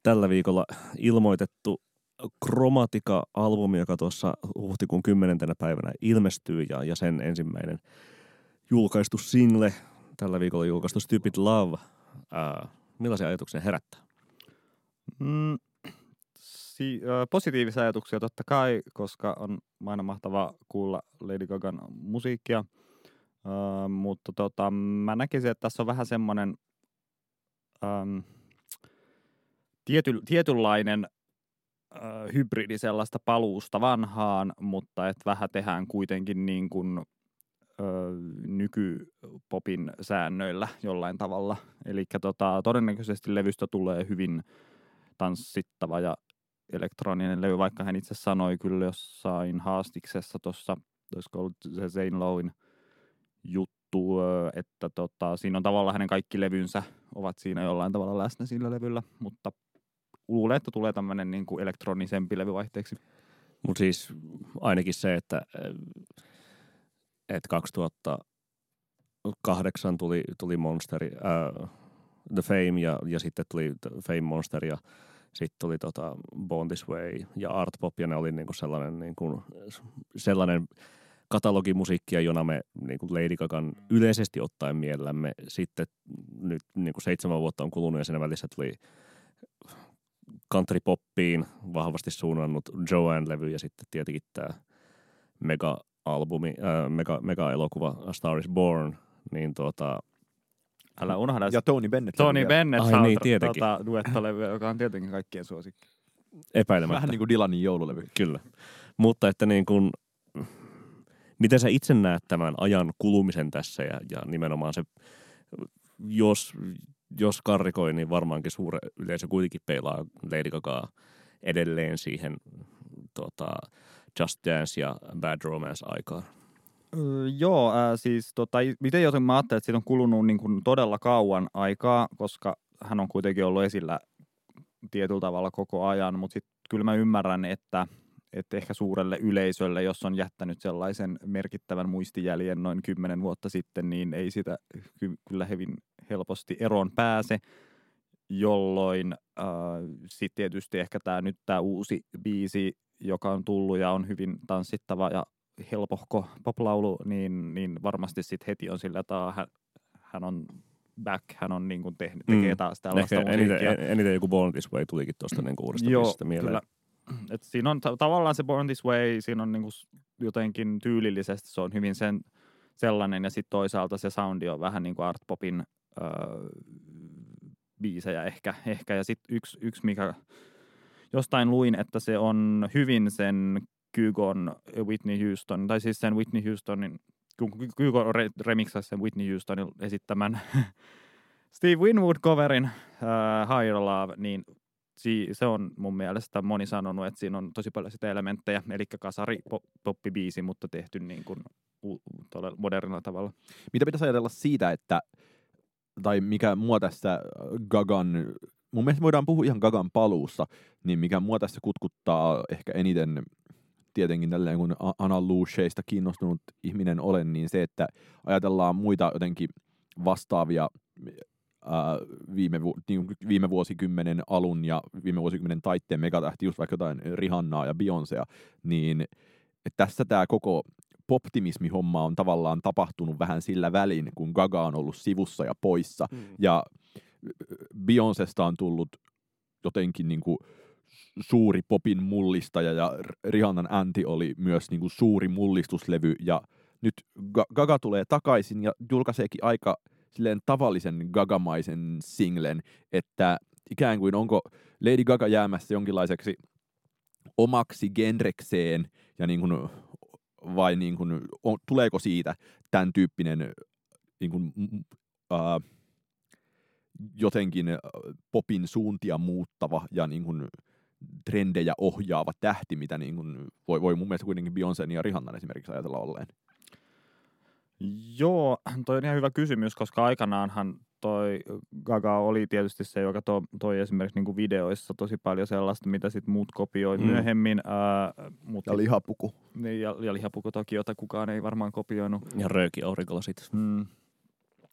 tällä viikolla ilmoitettu Chromatica-albumi, joka tuossa huhtikuun 10. päivänä ilmestyy ja, ja sen ensimmäinen julkaistu single, tällä viikolla julkaistu Stupid Love, ää, millaisia ajatuksia herättää? Mm, si- ö, positiivisia ajatuksia totta kai, koska on aina mahtavaa kuulla Lady Gagan musiikkia. Ö, mutta tota, mä näkisin, että tässä on vähän semmoinen tiety, tietynlainen hybridi sellaista paluusta vanhaan, mutta että vähän tehdään kuitenkin niin kuin, ö, nykypopin säännöillä jollain tavalla. Eli tota, todennäköisesti levystä tulee hyvin tanssittava ja elektroninen levy, vaikka hän itse sanoi kyllä jossain haastiksessa tuossa, olisiko ollut se Zane Lowin juttu, että tota, siinä on tavallaan hänen kaikki levynsä ovat siinä jollain tavalla läsnä sillä levyllä, mutta luulen, että tulee tämmöinen niin kuin elektronisempi levy vaihteeksi. Mutta siis ainakin se, että, että 2008 tuli, tuli Monsteri, äh, The Fame ja, ja sitten tuli Fame Monster ja sitten tuli tota Born This Way ja Art Pop ja ne oli niinku sellainen, niinku, sellainen katalogimusiikkia, jona me niinku Lady Gagan yleisesti ottaen mielellämme. Sitten nyt niinku seitsemän vuotta on kulunut ja siinä välissä tuli country poppiin vahvasti suunnannut Joanne-levy ja sitten tietenkin tämä mega-albumi, äh, mega, mega-elokuva A Star is Born, niin tuota, Älä unohda. Ja Tony Bennett. Tony Bennett Ai saa niin, tietenkin. tota, duettolevy, joka on tietenkin kaikkien suosikki. epäilemättä. Vähän niin kuin Dylanin joululevy. Kyllä. Mutta että niin kuin, miten sä itse näet tämän ajan kulumisen tässä ja, ja nimenomaan se, jos, jos karrikoi, niin varmaankin suure yleisö kuitenkin peilaa Lady Gagaa edelleen siihen tota, Just Dance ja Bad Romance aikaan. Öö, joo, äh, siis tota, miten joten mä ajattelen, että siitä on kulunut niin kuin todella kauan aikaa, koska hän on kuitenkin ollut esillä tietyllä tavalla koko ajan, mutta sitten kyllä mä ymmärrän, että, että ehkä suurelle yleisölle, jos on jättänyt sellaisen merkittävän muistijäljen noin kymmenen vuotta sitten, niin ei sitä ky- kyllä hyvin helposti eroon pääse, jolloin äh, sitten tietysti ehkä tämä nyt tämä uusi biisi, joka on tullut ja on hyvin tanssittava ja helpohko poplaulu, niin, niin varmasti sitten heti on sillä, että hän, hän on back, hän on niin kuin tehnyt, tekee Mm. taas tällaista Ehkä eniten, musiikkia. eniten joku Born This Way tulikin tuosta niin uudesta Joo, mieleen. kyllä. Et siinä on ta- tavallaan se Born This Way, siinä on niinku s- jotenkin tyylillisesti se on hyvin sen, sellainen ja sitten toisaalta se soundi on vähän niin kuin art popin öö, biisejä ehkä, ehkä. ja sitten yksi, yksi, mikä jostain luin, että se on hyvin sen Kygon Whitney Houston, tai siis sen Whitney Houstonin, kun Kygo re, remiksasi sen Whitney Houstonin esittämän Steve Winwood-coverin uh, Higher Love, niin si- se on mun mielestä moni sanonut, että siinä on tosi paljon sitä elementtejä, eli kasari poppibiisi, mutta tehty niin kuin u- modernilla tavalla. Mitä pitäisi ajatella siitä, että, tai mikä mua tässä Gagan, mun mielestä voidaan puhua ihan Gagan paluussa, niin mikä mua tässä kutkuttaa ehkä eniten tietenkin tälleen, kun A- Anna Luceista kiinnostunut ihminen olen, niin se, että ajatellaan muita jotenkin vastaavia ää, viime, vu- niin viime vuosikymmenen alun ja viime vuosikymmenen taitteen megatähti, just vaikka jotain Rihannaa ja Beyoncéa, niin tässä tämä koko poptimismi-homma on tavallaan tapahtunut vähän sillä välin, kun Gaga on ollut sivussa ja poissa. Mm. Ja Beyoncesta on tullut jotenkin niin kuin suuri popin mullistaja ja Rihannan Anti oli myös niin kuin suuri mullistuslevy ja nyt Ga- Gaga tulee takaisin ja julkaiseekin aika silleen tavallisen gagamaisen singlen, että ikään kuin onko Lady Gaga jäämässä jonkinlaiseksi omaksi genrekseen ja niin kuin, vai niin kuin, on, tuleeko siitä tämän tyyppinen niin kuin, ää, jotenkin popin suuntia muuttava ja niin kuin, trendejä ohjaava tähti, mitä niin kuin, voi, voi mun mielestä kuitenkin Beyoncé ja Rihannan esimerkiksi ajatella olleen. Joo, toi on ihan hyvä kysymys, koska aikanaanhan toi Gaga oli tietysti se, joka to, toi esimerkiksi niin kuin videoissa tosi paljon sellaista, mitä sit muut kopioi Mm. mm. myöhemmin. Ää, mut Ja lihapuku. Niin, ja, ja lihapuku toki, jota kukaan ei varmaan kopioinut. Ja rööki aurinkolasit. Mm.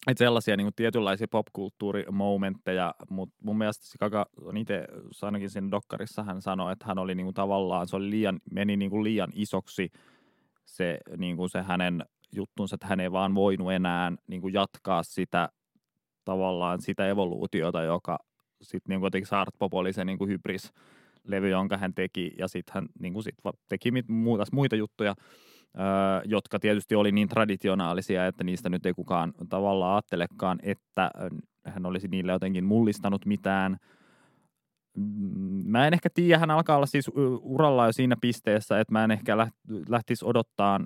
Et sellaisia niin kuin tietynlaisia popkulttuurimomentteja, mutta mun mielestä se Gaga on itse, ainakin siinä dokkarissa hän sanoi, että hän oli niin kuin tavallaan, se oli liian, meni niin kuin liian isoksi se, niin kuin se hänen juttunsa, että hän ei vaan voinut enää niin kuin jatkaa sitä tavallaan sitä evoluutiota, joka sitten niin jotenkin Art Pop oli se niin kuin hybris levy, jonka hän teki, ja sitten hän niin kuin sit teki muuta, muita juttuja, öö, jotka tietysti oli niin traditionaalisia, että niistä nyt ei kukaan tavallaan ajattelekaan, että hän olisi niille jotenkin mullistanut mitään. mm, mä en ehkä tiedä, hän alkaa olla siis uralla jo siinä pisteessä, että mä en ehkä lähtisi odottaa,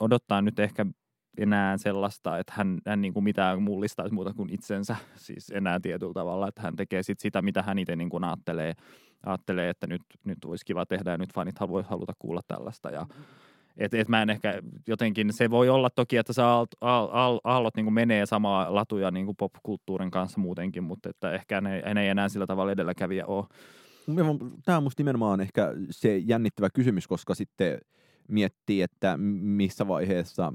odottaa nyt ehkä enää sellaista, että hän, hän niin kuin mitään mullistaisi muuta kuin itsensä siis enää tietyllä tavalla, että hän tekee sit sitä, mitä hän itse niin kuin ajattelee, ajattelee, että nyt, nyt olisi kiva tehdä ja nyt fanit voi haluta kuulla tällaista ja et, et mä en ehkä jotenkin, se voi olla toki, että se aallot, aallot, aallot niin menee samaa latuja niin popkulttuurin kanssa muutenkin, mutta että ehkä ne, ne ei enää sillä tavalla edelläkävijä ole. Tämä on musta nimenomaan ehkä se jännittävä kysymys, koska sitten miettii, että missä vaiheessa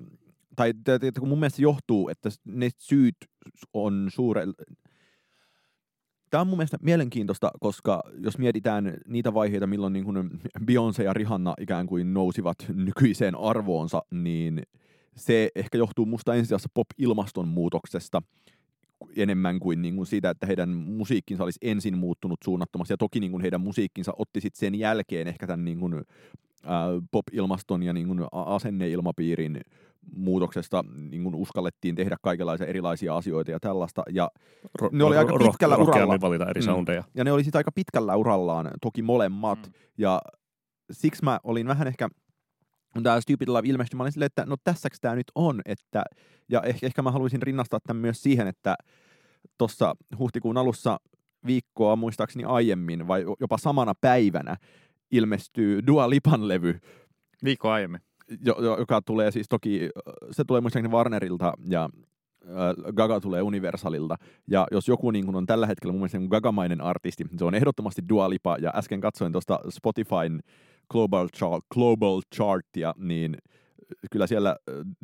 tai kun mun mielestä johtuu, että ne syyt on suure... Tämä on mun mielestä mielenkiintoista, koska jos mietitään niitä vaiheita, milloin niin Beyoncé ja Rihanna ikään kuin nousivat nykyiseen arvoonsa, niin se ehkä johtuu musta ensisijassa pop-ilmastonmuutoksesta enemmän kuin, niin kuin siitä, että heidän musiikkinsa olisi ensin muuttunut suunnattomasti. Ja toki niin kuin heidän musiikkinsa otti sitten sen jälkeen ehkä tämän niin kuin, äh, pop-ilmaston ja niin kuin asenneilmapiirin muutoksesta niin kuin uskallettiin tehdä kaikenlaisia erilaisia asioita ja tällaista. Ja ro- ne oli aika pitkällä ro- uralla. valita eri mm. soundeja. Ja ne oli sitten aika pitkällä urallaan, toki molemmat. Mm. Ja siksi mä olin vähän ehkä, kun tämä Stupid Love ilmestyi, mä olin silleen, että no tässäks tämä nyt on. Että, ja ehkä, ehkä mä haluaisin rinnastaa tämän myös siihen, että tuossa huhtikuun alussa viikkoa muistaakseni aiemmin, vai jopa samana päivänä, ilmestyy Dua Lipan levy. Viikko aiemmin joka tulee siis toki, se tulee muistaakseni Warnerilta ja Gaga tulee Universalilta. Ja jos joku niin kuin on tällä hetkellä mun mielestä niin Gagamainen artisti, se on ehdottomasti Dua Lipa. Ja äsken katsoin tuosta Spotifyn Global, Chart, Global Chartia, niin kyllä siellä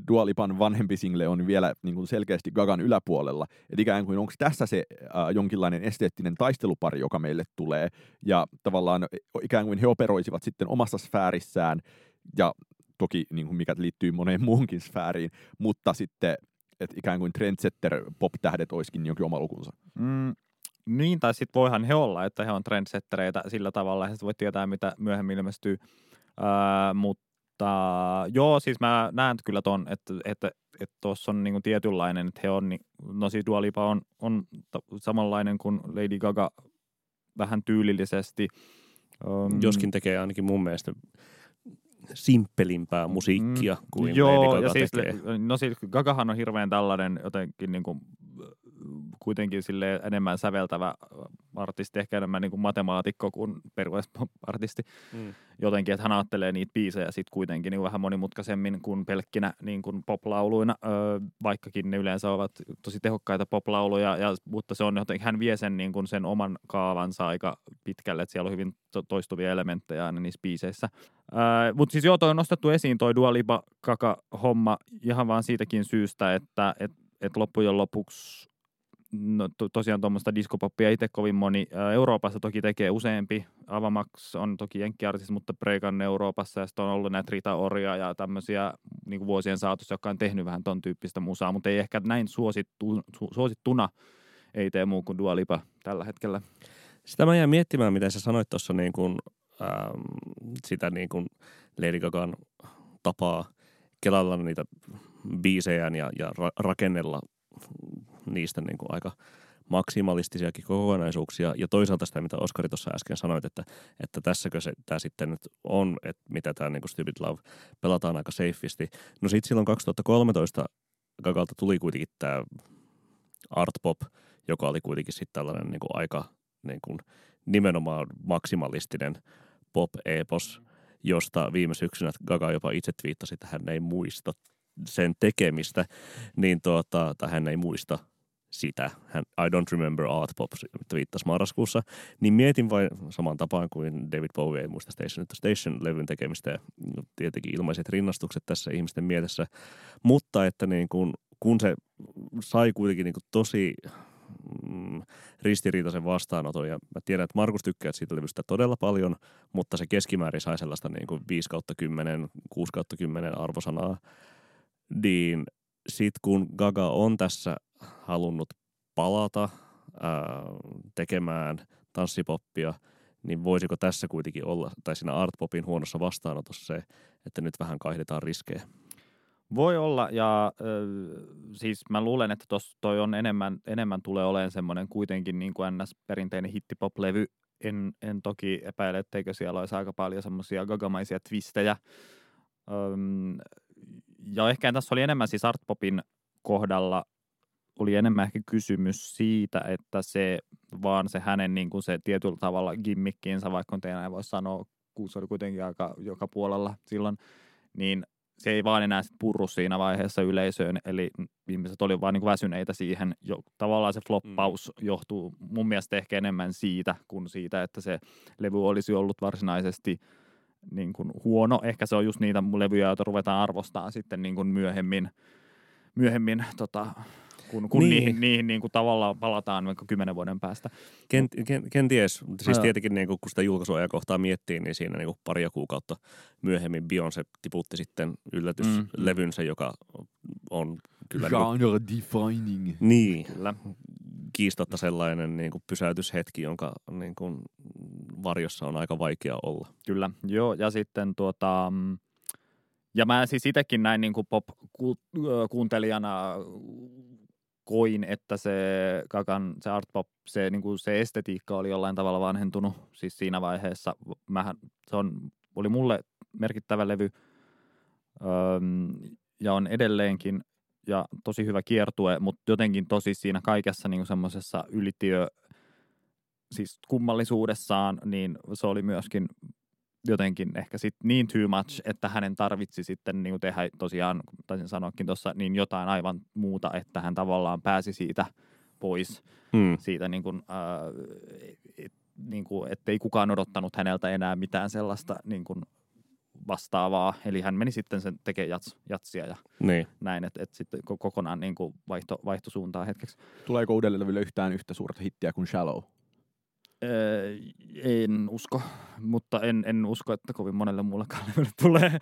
Dua Lipan vanhempi single on vielä niin kuin selkeästi Gagan yläpuolella. Että ikään kuin onko tässä se äh, jonkinlainen esteettinen taistelupari, joka meille tulee. Ja tavallaan ikään kuin he operoisivat sitten omassa sfäärissään ja toki niin kuin mikä liittyy moneen muuhunkin sfääriin, mutta sitten että ikään kuin trendsetter pop-tähdet olisikin jonkin oma lukunsa. Mm, niin, tai sitten voihan he olla, että he on trendsettereitä sillä tavalla, että voi tietää, mitä myöhemmin ilmestyy. Öö, mutta joo, siis mä näen kyllä ton, että että että tuossa on niinku tietynlainen, että he on, no siis Dua Lipa on, on samanlainen kuin Lady Gaga vähän tyylillisesti. Joskin tekee ainakin mun mielestä simppelimpää musiikkia mm. kuin Joo, Lady Gaga ja siis, tekee. No siis Gagahan on hirveän tällainen jotenkin niin kuin, kuitenkin sille enemmän säveltävä artisti, ehkä enemmän niin kuin matemaatikko kuin artisti mm. jotenkin, että hän ajattelee niitä biisejä sitten kuitenkin niin vähän monimutkaisemmin kuin pelkkinä niin kuin poplauluina, öö, vaikkakin ne yleensä ovat tosi tehokkaita poplauluja, ja, mutta se on jotenkin, hän vie sen, niin kuin sen oman kaavansa aika pitkälle, että siellä on hyvin to- toistuvia elementtejä aina niissä biiseissä. Öö, mutta siis joo, toi on nostettu esiin toi Dua Lipa kaka homma ihan vaan siitäkin syystä, että et, et loppujen lopuksi no, to, tosiaan tuommoista diskopoppia itse kovin moni. Euroopassa toki tekee useampi. Avamax on toki jenkkiartisti, mutta Preikan Euroopassa ja sitten on ollut näitä Rita Oria ja tämmöisiä niin vuosien saatossa, jotka on tehnyt vähän ton tyyppistä musaa, mutta ei ehkä näin suosittu, su, suosittuna ei tee muu kuin Dua Lipa tällä hetkellä. Sitä mä jäin miettimään, mitä sä sanoit tuossa niin kuin, ähm, sitä niin kuin Lady Gagan tapaa kelalla niitä biisejä ja, ja ra- rakennella niistä niin kuin aika maksimalistisiakin kokonaisuuksia. Ja toisaalta sitä, mitä Oskari tuossa äsken sanoit, että, että tässäkö se tämä sitten nyt on, että mitä tämä niin Stupid Love pelataan aika safeisti. No sitten silloin 2013 Gagalta tuli kuitenkin tämä Art Pop, joka oli kuitenkin sitten tällainen niin kuin aika niin kuin nimenomaan maksimalistinen pop-epos, josta viime syksynä Gaga jopa itse twiittasi, että hän ei muista sen tekemistä, niin tuota, tai hän ei muista sitä, hän, I don't remember art pop, viittasi marraskuussa, niin mietin vain saman tapaan kuin David Bowie ei muista Station to Station-levyn tekemistä. Ja tietenkin ilmaiset rinnastukset tässä ihmisten mielessä, mutta että niin kun, kun se sai kuitenkin niin tosi mm, ristiriitaisen vastaanoton ja mä tiedän, että Markus tykkää siitä levystä todella paljon, mutta se keskimäärin sai sellaista niin kuin 5 kautta 10, 6 kautta 10 arvosanaa, niin sit kun Gaga on tässä halunnut palata ää, tekemään tanssipoppia, niin voisiko tässä kuitenkin olla, tai siinä artpopin huonossa vastaanotossa se, että nyt vähän kaihdetaan riskejä? Voi olla, ja äh, siis mä luulen, että tos, toi on enemmän, enemmän tulee olemaan semmoinen kuitenkin niin kuin ns. perinteinen hittipop-levy, en, en toki epäile, etteikö siellä olisi aika paljon semmoisia gagamaisia twistejä. Öm, ja ehkä tässä oli enemmän siis Artpopin kohdalla oli enemmän ehkä kysymys siitä, että se vaan se hänen niin kuin se tietyllä tavalla gimmikkiinsä, vaikka on teidän ei voi sanoa, kun se oli kuitenkin aika joka puolella silloin, niin se ei vaan enää sit purru siinä vaiheessa yleisöön, eli ihmiset oli vaan niin kuin väsyneitä siihen. Jo, tavallaan se floppaus mm. johtuu mun mielestä ehkä enemmän siitä kuin siitä, että se levy olisi ollut varsinaisesti niin kuin huono. Ehkä se on just niitä levyjä, joita ruvetaan arvostaa sitten niin kuin myöhemmin, myöhemmin tota, kun, kun niin. niihin, niihin niin kuin tavallaan palataan vaikka kymmenen vuoden päästä. Kent, ken, kenties, siis tietenkin niin kuin, kun sitä julkaisuajakohtaa miettii, niin siinä niin kuin paria kuukautta myöhemmin Beyoncé tiputti sitten yllätyslevynsä, mm. joka on kyllä... Genre niin kuin, defining. Niin, kyllä. kiistatta sellainen niin kuin pysäytyshetki, jonka niin kuin, varjossa on aika vaikea olla. Kyllä, joo, ja sitten tuota, mm, ja mä siis itsekin näin niin kuin pop-kuuntelijana koin, että se Kakan, se art pop, se, niin kuin se estetiikka oli jollain tavalla vanhentunut. Siis siinä vaiheessa mähän, se on, oli mulle merkittävä levy öö, ja on edelleenkin ja tosi hyvä kiertue, mutta jotenkin tosi siinä kaikessa niin semmoisessa ylitiö, siis kummallisuudessaan, niin se oli myöskin jotenkin ehkä sit niin too much, että hänen tarvitsi sitten niin tehdä tosiaan, taisin sanoakin tuossa, niin jotain aivan muuta, että hän tavallaan pääsi siitä pois, hmm. siitä niin kuin, äh, et, niin kuin, ettei kukaan odottanut häneltä enää mitään sellaista niin kuin vastaavaa. Eli hän meni sitten sen tekemään jats, jatsia ja niin. näin, että et sitten kokonaan niin kuin vaihto, vaihto suuntaa hetkeksi. Tuleeko uudelle yhtään yhtä suurta hittiä kuin Shallow? Öö, en usko, mutta en, en usko, että kovin monelle muullekaan tulee.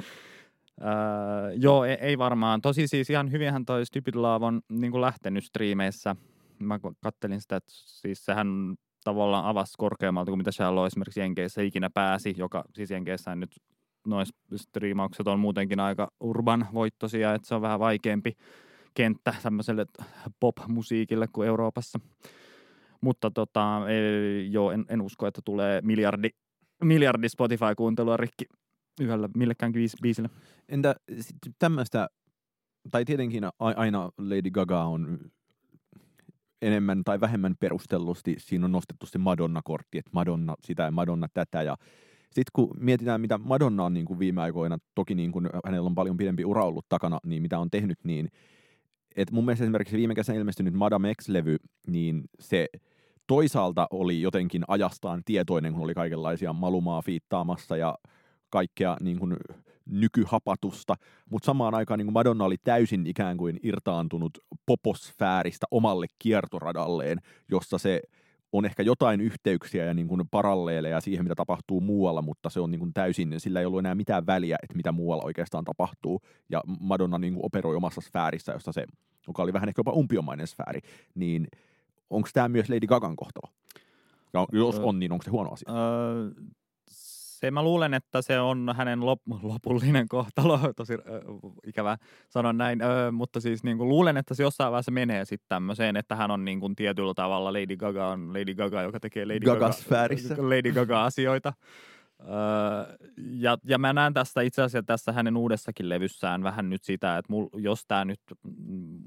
Öö, joo, ei, ei varmaan. Tosi siis ihan hyvinhän toi Stupid Love on niin kuin lähtenyt striimeissä. Mä kattelin sitä, että siis sehän tavallaan avasi korkeammalta kuin mitä Shallow esimerkiksi Jenkeissä ikinä pääsi, joka siis Jenkeissä nyt noissa striimaukset on muutenkin aika urban voittosia, että se on vähän vaikeampi kenttä tämmöiselle pop-musiikille kuin Euroopassa. Mutta tota, ei, joo, en, en usko, että tulee miljardi, miljardi Spotify-kuuntelua rikki yhdellä millekään biisille. Entä tämmöistä, tai tietenkin aina Lady Gaga on enemmän tai vähemmän perustellusti, siinä on nostettu se Madonna-kortti, että Madonna sitä ja Madonna tätä ja sitten kun mietitään, mitä Madonna on niin kuin viime aikoina, toki niin kuin hänellä on paljon pidempi ura ollut takana, niin mitä on tehnyt, niin et mun mielestä esimerkiksi viime kesänä ilmestynyt Madame X-levy, niin se toisaalta oli jotenkin ajastaan tietoinen, kun oli kaikenlaisia malumaa fiittaamassa ja kaikkea niin kuin nykyhapatusta, mutta samaan aikaan niin Madonna oli täysin ikään kuin irtaantunut poposfääristä omalle kiertoradalleen, jossa se on ehkä jotain yhteyksiä ja niin kuin paralleeleja siihen, mitä tapahtuu muualla, mutta se on niin kuin täysin, sillä ei ollut enää mitään väliä, että mitä muualla oikeastaan tapahtuu. Ja Madonna niin kuin operoi omassa sfäärissä, jossa se, joka oli vähän ehkä jopa umpiomainen sfääri, niin onko tämä myös Lady Gagan kohtalo? Ja jos on, niin onko se huono asia? Öö, se mä luulen, että se on hänen lop- lopullinen kohtalo, tosi äh, ikävä sanoa näin, äh, mutta siis niin kuin, luulen, että se jossain vaiheessa menee sitten tämmöiseen, että hän on niin kuin, tietyllä tavalla Lady Gaga on Lady Gaga, joka tekee Lady Gaga, Lady Gaga-asioita. Öö, ja, ja mä näen tästä itse asiassa tässä hänen uudessakin levyssään vähän nyt sitä, että mul, jos tämä nyt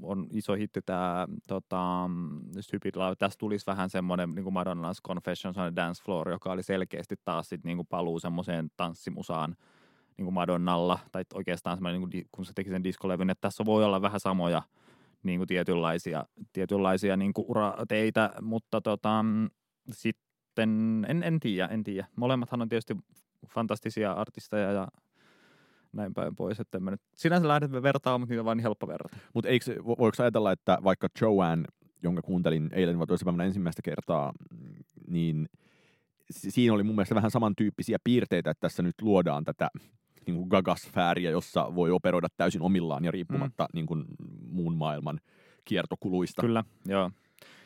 on iso hitti tämä tota, Stupid Love, tässä tulisi vähän semmoinen niin kuin Madonna's Confessions on a Dance Floor, joka oli selkeästi taas sit, niin kuin paluu semmoiseen tanssimusaan niin kuin Madonnalla, tai oikeastaan semmoinen, niin kuin, kun se teki sen diskolevyn, että tässä voi olla vähän samoja niin kuin tietynlaisia, tietynlaisia niin kuin urateitä, mutta tota, sitten sitten en, en tiedä, en tiedä. Molemmathan on tietysti fantastisia artisteja ja näin päin pois, että mä nyt sinänsä lähdet vertaamaan, mutta niitä on vain niin helppo verrata. Mutta voiko ajatella, että vaikka Joanne, jonka kuuntelin eilen vai toisella ensimmäistä kertaa, niin siinä oli mun mielestä vähän samantyyppisiä piirteitä, että tässä nyt luodaan tätä niin kuin gagasfääriä, jossa voi operoida täysin omillaan ja riippumatta mm. niin kuin muun maailman kiertokuluista. Kyllä, joo.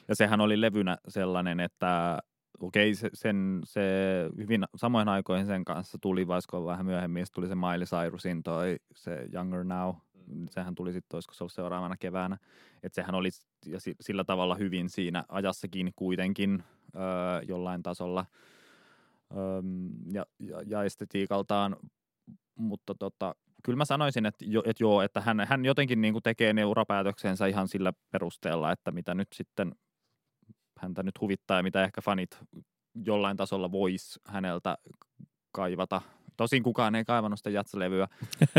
Ja sehän oli levynä sellainen, että okei, se, sen, se hyvin samoin aikoihin sen kanssa tuli, vaikka vähän myöhemmin, tuli se Miley Cyrusin toi, se Younger Now, mm. sehän tuli sitten, olisiko se ollut seuraavana keväänä, että sehän oli ja sillä tavalla hyvin siinä ajassa kiinni kuitenkin öö, jollain tasolla. öm, ja, ja, ja estetiikaltaan, mutta tota, kyllä mä sanoisin, että, jo, että joo, että hän, hän jotenkin niin kuin tekee ne urapäätöksensä ihan sillä perusteella, että mitä nyt sitten häntä nyt huvittaa ja mitä ehkä fanit jollain tasolla vois häneltä kaivata. Tosin kukaan ei kaivannut sitä jatsalevyä,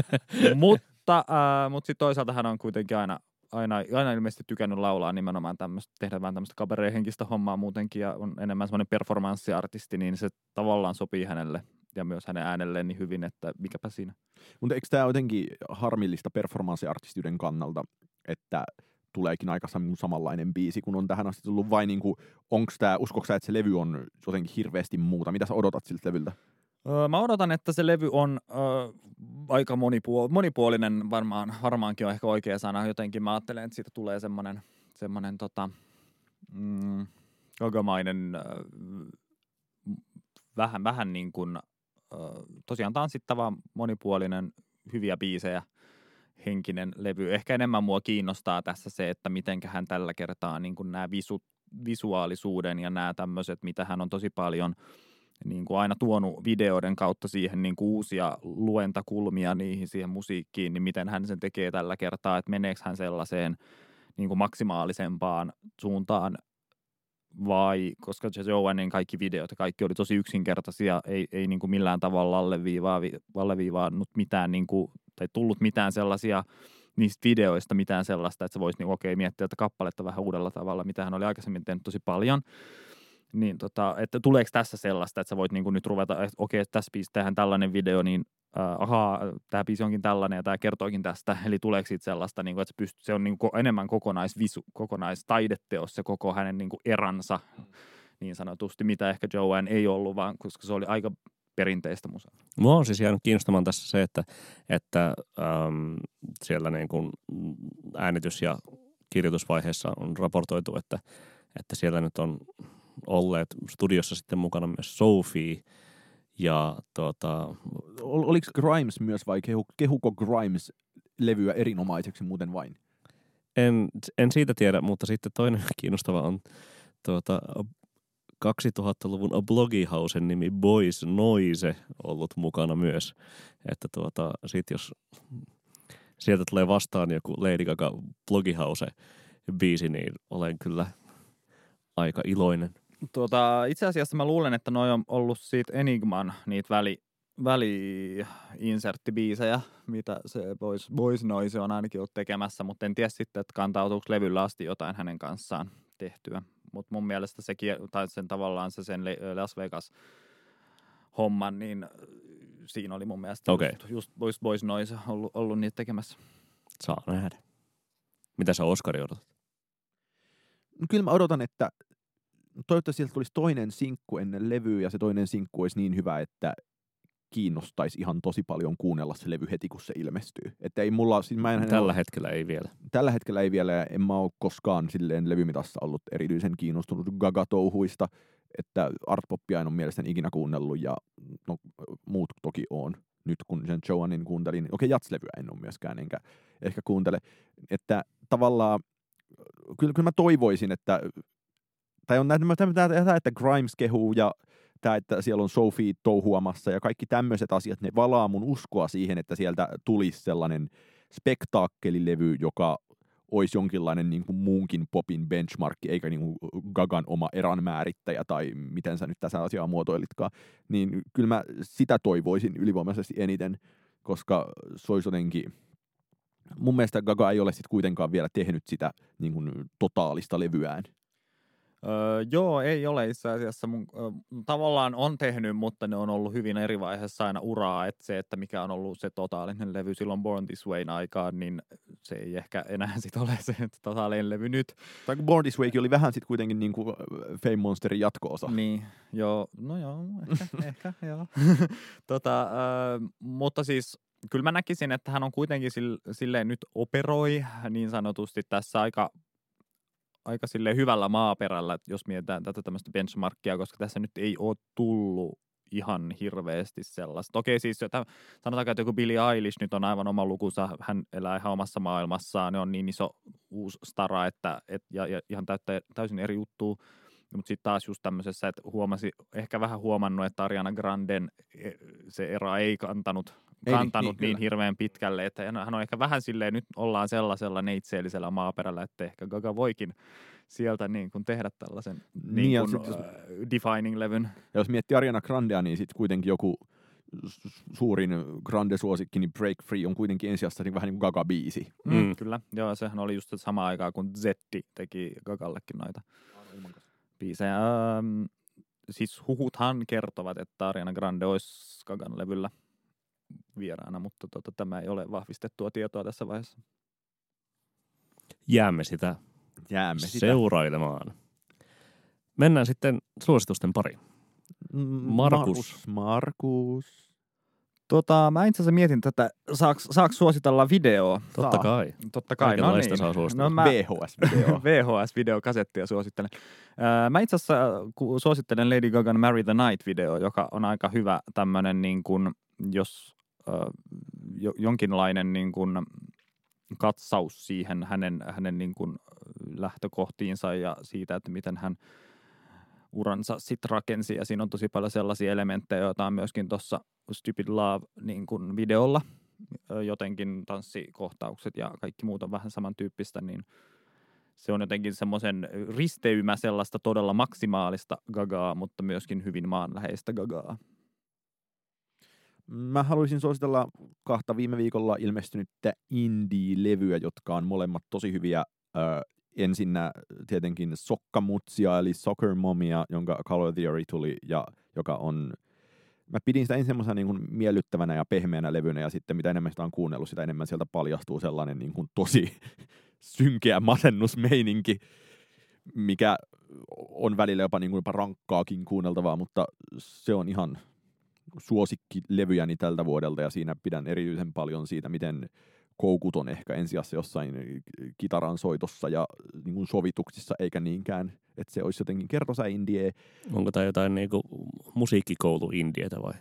mutta, äh, mutta sitten toisaalta hän on kuitenkin aina, aina, aina ilmeisesti tykännyt laulaa nimenomaan tämmöistä, tehdä vähän tämmöistä kabarehenkistä hommaa muutenkin ja on enemmän semmoinen performanssiartisti, niin se tavallaan sopii hänelle ja myös hänen äänelleen niin hyvin, että mikäpä siinä. Mutta eikö tämä jotenkin harmillista performanssiartistiyden kannalta, että tuleekin aika samanlainen biisi, kun on tähän asti tullut vai niin onko tämä, uskoksi että se levy on jotenkin hirveästi muuta? Mitä sä odotat siltä levyltä? Öö, mä odotan, että se levy on öö, aika monipuol- monipuolinen, varmaan, varmaankin on ehkä oikea sana. Jotenkin mä ajattelen, että siitä tulee semmoinen, semmoinen tota, mm, gagamainen, öö, vähän, vähän niin kuin, öö, tosiaan tanssittava, monipuolinen, hyviä biisejä – henkinen levy. Ehkä enemmän mua kiinnostaa tässä se, että miten hän tällä kertaa niin kuin nämä visu, visuaalisuuden ja nämä tämmöiset, mitä hän on tosi paljon niin kuin aina tuonut videoiden kautta siihen niin kuin uusia luentakulmia niihin siihen musiikkiin, niin miten hän sen tekee tällä kertaa, että meneekö hän sellaiseen niin kuin maksimaalisempaan suuntaan vai, koska Joannin kaikki videot ja kaikki oli tosi yksinkertaisia, ei, ei niin kuin millään tavalla alleviivaa, alleviivannut mitään niin kuin tai tullut mitään sellaisia niistä videoista mitään sellaista, että sä voisit niin, okei, miettiä että kappaletta vähän uudella tavalla, mitä hän oli aikaisemmin tehnyt tosi paljon. Niin tota, että tuleeko tässä sellaista, että sä voit niin kuin nyt ruveta, että okei, tässä biisissä tehdään tällainen video, niin äh, ahaa, tämä biisi onkin tällainen ja tämä kertookin tästä. Eli tuleeko siitä sellaista, niin kuin, että se, pystyy, se on niin kuin enemmän kokonaisvisu, kokonaistaideteos se koko hänen niin kuin eransa niin sanotusti, mitä ehkä Joanne ei ollut, vaan koska se oli aika perinteistä musaa. Mua on siis jäänyt kiinnostamaan tässä se, että, että ähm, siellä niin kuin äänitys- ja kirjoitusvaiheessa on raportoitu, että, että siellä nyt on olleet studiossa sitten mukana myös Sophie ja tuota... Ol, oliko Grimes myös vai kehu, kehuko Grimes levyä erinomaiseksi muuten vain? En, en siitä tiedä, mutta sitten toinen kiinnostava on tuota, 2000-luvun blogihausen nimi Boys Noise ollut mukana myös. Että tuota, sit jos sieltä tulee vastaan joku Lady Gaga blogihause biisi, niin olen kyllä aika iloinen. Tuota, itse asiassa mä luulen, että noi on ollut siitä Enigman niitä väli, väli-inserttibiisejä, mitä se Boys, Boys Noise on ainakin ollut tekemässä, mutta en tiedä sitten, että kantautuuko levyllä asti jotain hänen kanssaan tehtyä mutta mun mielestä se, tai sen tavallaan se sen Las Vegas homman, niin äh, siinä oli mun mielestä okay. just, just Boys Boys Noise ollut, ollut niitä tekemässä. Saa nähdä. Mitä sä Oskari odotat? No, kyllä mä odotan, että toivottavasti sieltä tulisi toinen sinkku ennen levyä ja se toinen sinkku olisi niin hyvä, että kiinnostaisi ihan tosi paljon kuunnella se levy heti, kun se ilmestyy. Että ei mulla, siis mä en, tällä hetkellä ei vielä. Tällä hetkellä ei vielä, ja en mä ole koskaan silleen levymitassa ollut erityisen kiinnostunut Gaga-touhuista, että artpoppia en ole mielestäni ikinä kuunnellut, ja no, muut toki on. Nyt kun sen Joanin kuuntelin, niin okei, jatslevyä en ole myöskään, enkä ehkä kuuntele. Että tavallaan, kyllä, kyllä mä toivoisin, että tai on näitä, että Grimes kehuu ja tämä, että siellä on Sophie touhuamassa ja kaikki tämmöiset asiat, ne valaa mun uskoa siihen, että sieltä tulisi sellainen spektaakkelilevy, joka olisi jonkinlainen niin kuin muunkin popin benchmarkki, eikä niin kuin Gagan oma eran määrittäjä tai miten sä nyt tässä asiaa muotoilitkaan, niin kyllä mä sitä toivoisin ylivoimaisesti eniten, koska se olisi jotenkin, mun mielestä Gaga ei ole sitten kuitenkaan vielä tehnyt sitä niin kuin totaalista levyään. Öö, joo, ei ole itse asiassa. Mun, ö, tavallaan on tehnyt, mutta ne on ollut hyvin eri vaiheessa aina uraa. Että se, että mikä on ollut se totaalinen levy silloin Born This Wayn aikaan, niin se ei ehkä enää sit ole se totaalinen levy nyt. Tai Born This Way oli vähän sitten kuitenkin niin kuin Fame Monsterin jatko-osa. Niin, joo, no joo, ehkä, ehkä joo. tota, ö, mutta siis kyllä mä näkisin, että hän on kuitenkin sille, silleen nyt operoi niin sanotusti tässä aika aika sille hyvällä maaperällä, jos mietitään tätä tämmöistä benchmarkkia, koska tässä nyt ei ole tullut ihan hirveästi sellaista. Okei siis, että sanotaan, että joku Billie Eilish nyt on aivan oma lukunsa, hän elää ihan omassa maailmassaan, ne on niin iso uusi stara, että et, ja, ja ihan täyttä, täysin eri juttu. Mutta sitten taas just tämmöisessä, että huomasi, ehkä vähän huomannut, että Ariana Granden e, se era ei kantanut, Ei niin, kantanut niin, niin, hirveän pitkälle, että hän on ehkä vähän silleen, nyt ollaan sellaisella neitseellisellä maaperällä, että ehkä Gaga voikin sieltä niin kuin tehdä tällaisen Niin, niin kuin, sit jos- äh, defining-levyn. Ja jos miettii Ariana Grandea, niin sitten kuitenkin joku suurin Grande-suosikki, niin Break Free on kuitenkin ensijassa niin vähän niin kuin Gaga-biisi. Mm. Mm. Kyllä, joo, sehän oli just samaan aikaan, kun Zetti teki Gagallekin noita biisejä. Ähm, siis huhuthan kertovat, että Ariana Grande olisi Gagan levyllä vieraana, mutta tota, tämä ei ole vahvistettua tietoa tässä vaiheessa. Jäämme sitä Jäämme sitä. seurailemaan. Mennään sitten suositusten pariin. Mm, Markus. Markus. Tota, mä itse asiassa mietin tätä, saaks, saaks suositella videoa? Totta Saa. kai. Totta kai, no niin. saa suositella. No mä, VHS-video. VHS-videokasettia suosittelen. Öö, Mä itse asiassa ku- suosittelen Lady Gagan Marry the Night-video, joka on aika hyvä tämmöinen, niin kuin, jos jonkinlainen niin kuin, katsaus siihen hänen, hänen niin kuin, lähtökohtiinsa ja siitä, että miten hän uransa sitten rakensi. Ja siinä on tosi paljon sellaisia elementtejä, joita on myöskin tuossa Stupid Love niin Jotenkin tanssikohtaukset ja kaikki muut on vähän samantyyppistä, niin se on jotenkin semmoisen risteymä sellaista todella maksimaalista gagaa, mutta myöskin hyvin maanläheistä gagaa. Mä haluaisin suositella kahta viime viikolla ilmestynyttä indie-levyä, jotka on molemmat tosi hyviä. Ö, ensinnä tietenkin Sokkamutsia, eli Soccer Momia, jonka Color Theory tuli, ja joka on Mä pidin sitä ensin semmoisena niin kuin miellyttävänä ja pehmeänä levynä, ja sitten mitä enemmän sitä on kuunnellut, sitä enemmän sieltä paljastuu sellainen niin kuin tosi synkeä masennusmeininki, mikä on välillä jopa, niin kuin jopa rankkaakin kuunneltavaa, mutta se on ihan suosikkilevyjäni tältä vuodelta ja siinä pidän erityisen paljon siitä, miten koukuton ehkä ensijassa jossain kitaran soitossa ja niin kuin sovituksissa, eikä niinkään, että se olisi jotenkin kertosa indie. Onko tämä jotain niinku musiikkikoulu indietä vai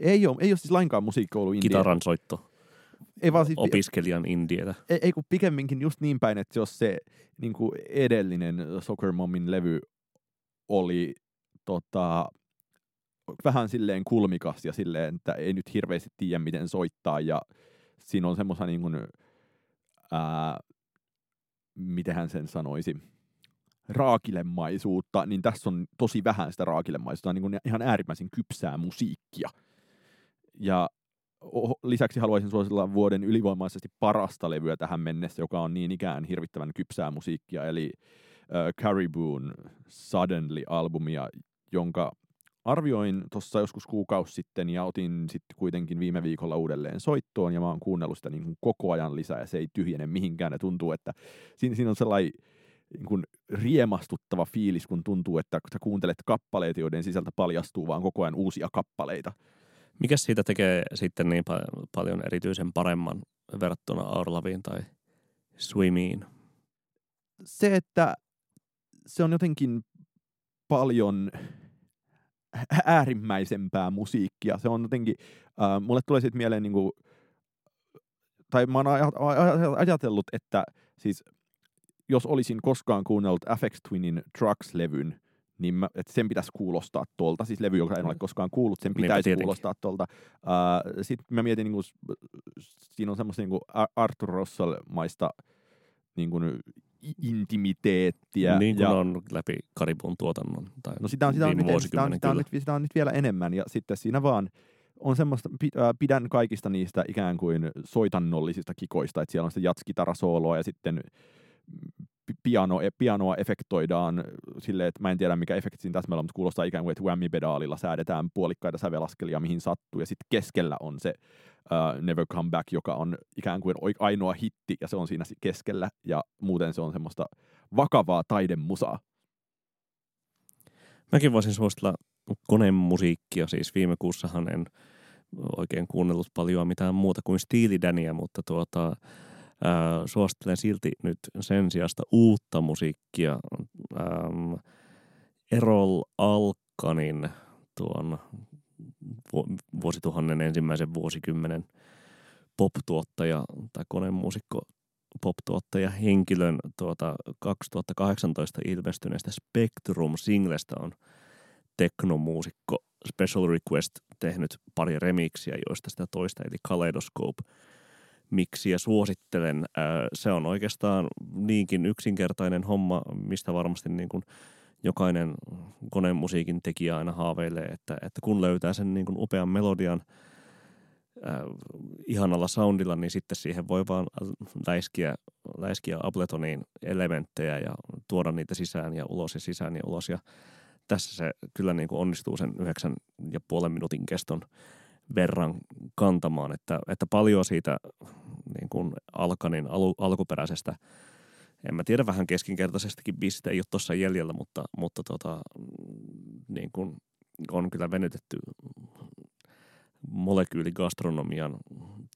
Ei ole, ei ole siis lainkaan musiikkikoulu indie. kitaran soitto Ei vaan siis, opiskelijan indietä? ei, ei kun pikemminkin just niin päin, että jos se niin kuin edellinen Soccer Momin levy oli tota, vähän silleen kulmikas ja silleen, että ei nyt hirveästi tiedä, miten soittaa. Ja siinä on semmoista niin kuin, ää, mitenhän sen sanoisi, raakilemaisuutta, niin tässä on tosi vähän sitä raakilemaisuutta, niin kuin ihan äärimmäisen kypsää musiikkia. Ja lisäksi haluaisin suositella vuoden ylivoimaisesti parasta levyä tähän mennessä, joka on niin ikään hirvittävän kypsää musiikkia, eli äh, Caribou'n Suddenly-albumia, jonka arvioin tuossa joskus kuukausi sitten ja otin sitten kuitenkin viime viikolla uudelleen soittoon ja mä oon kuunnellut sitä niin kuin koko ajan lisää ja se ei tyhjene mihinkään ja tuntuu, että siinä, siinä on sellainen niin kuin riemastuttava fiilis, kun tuntuu, että kun sä kuuntelet kappaleita, joiden sisältä paljastuu vaan koko ajan uusia kappaleita. Mikä siitä tekee sitten niin pa- paljon erityisen paremman verrattuna Our Loveen tai Swimiin? Se, että se on jotenkin paljon äärimmäisempää musiikkia. Se on jotenkin, äh, mulle tulee sitten mieleen niinku, tai mä oon aj- aj- ajatellut, että siis jos olisin koskaan kuunnellut Afex Twinin Trucks-levyn, niin mä, että sen pitäisi kuulostaa tuolta, siis levy, joka en ole koskaan kuullut, sen Niinpä pitäisi tietenkin. kuulostaa tuolta. Uh, Sitten mä mietin, niin kuin, siinä on semmoista niin kuin Arthur Russell-maista niin kuin intimiteettiä. niin kuin ja, on läpi Karibun tuotannon. Tai No sitä on, sitä, on nyt, sitä, on, sitä, on nyt, sitä on nyt vielä enemmän ja sitten siinä vaan on semmoista, pidän kaikista niistä ikään kuin soitannollisista kikoista, että siellä on sitä jatskitarasooloa ja sitten pi- piano, e, pianoa efektoidaan silleen, että mä en tiedä mikä efekti siinä täsmällä, on, mutta kuulostaa ikään kuin, että whammy-pedaalilla säädetään puolikkaita sävelaskelia, mihin sattuu, ja sitten keskellä on se uh, Never Come Back, joka on ikään kuin ainoa hitti, ja se on siinä si- keskellä, ja muuten se on semmoista vakavaa taidemusaa. Mäkin voisin suositella konemusiikkia, siis viime kuussahan en oikein kuunnellut paljon mitään muuta kuin Steely Dania, mutta tuota, ää, suosittelen silti nyt sen sijasta uutta musiikkia. Ähm, Erol Alkanin tuon vuosituhannen ensimmäisen vuosikymmenen pop-tuottaja tai konemuusikko pop-tuottaja henkilön tuota 2018 ilmestyneestä Spectrum-singlestä on teknomuusikko Special Request tehnyt pari remiksiä, joista sitä toista, eli Kaleidoscope miksiä suosittelen. Se on oikeastaan niinkin yksinkertainen homma, mistä varmasti niin kuin jokainen konemusiikin tekijä aina haaveilee, että, että kun löytää sen niin kuin upean melodian äh, ihanalla soundilla, niin sitten siihen voi vaan läiskiä, läiskiä Abletoniin elementtejä ja tuoda niitä sisään ja ulos ja sisään ja ulos. Ja tässä se kyllä niin kuin onnistuu sen yhdeksän ja puolen minuutin keston verran kantamaan, että, että paljon siitä niin kuin Alkanin al, alkuperäisestä, en mä tiedä vähän keskinkertaisestakin biisistä ei ole tuossa jäljellä, mutta, mutta tota, niin kuin on kyllä venytetty molekyyligastronomian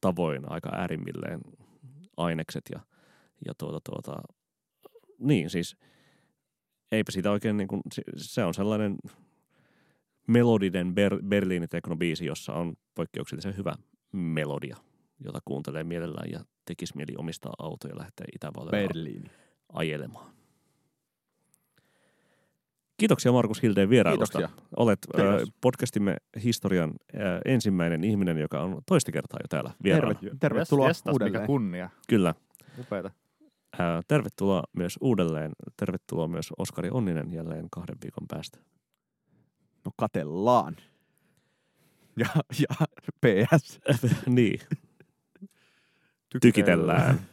tavoin aika äärimmilleen ainekset ja, ja tuota, tuota, niin siis eipä siitä oikein niin kuin, se on sellainen melodinen ber, Berliini-teknobiisi, jossa on poikkeuksellisen hyvä melodia, jota kuuntelee mielellään ja tekisi mieli omistaa auto ja lähteä Itävaltaan Berliini. ajelemaan. Kiitoksia Markus Hildeen vierailusta. Kiitoksia. Olet Kiitos. äh, podcastimme historian äh, ensimmäinen ihminen, joka on toista kertaa jo täällä vieraana. Terve, tervetuloa Yes, yes, uudelleen. Mikä kunnia. Kyllä. Upeeta. Äh, tervetuloa myös uudelleen. Tervetuloa myös Oskari Onninen jälleen kahden viikon päästä. No katellaan. Ja, ja PS. niin, tykitellään.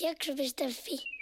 Jakso.fi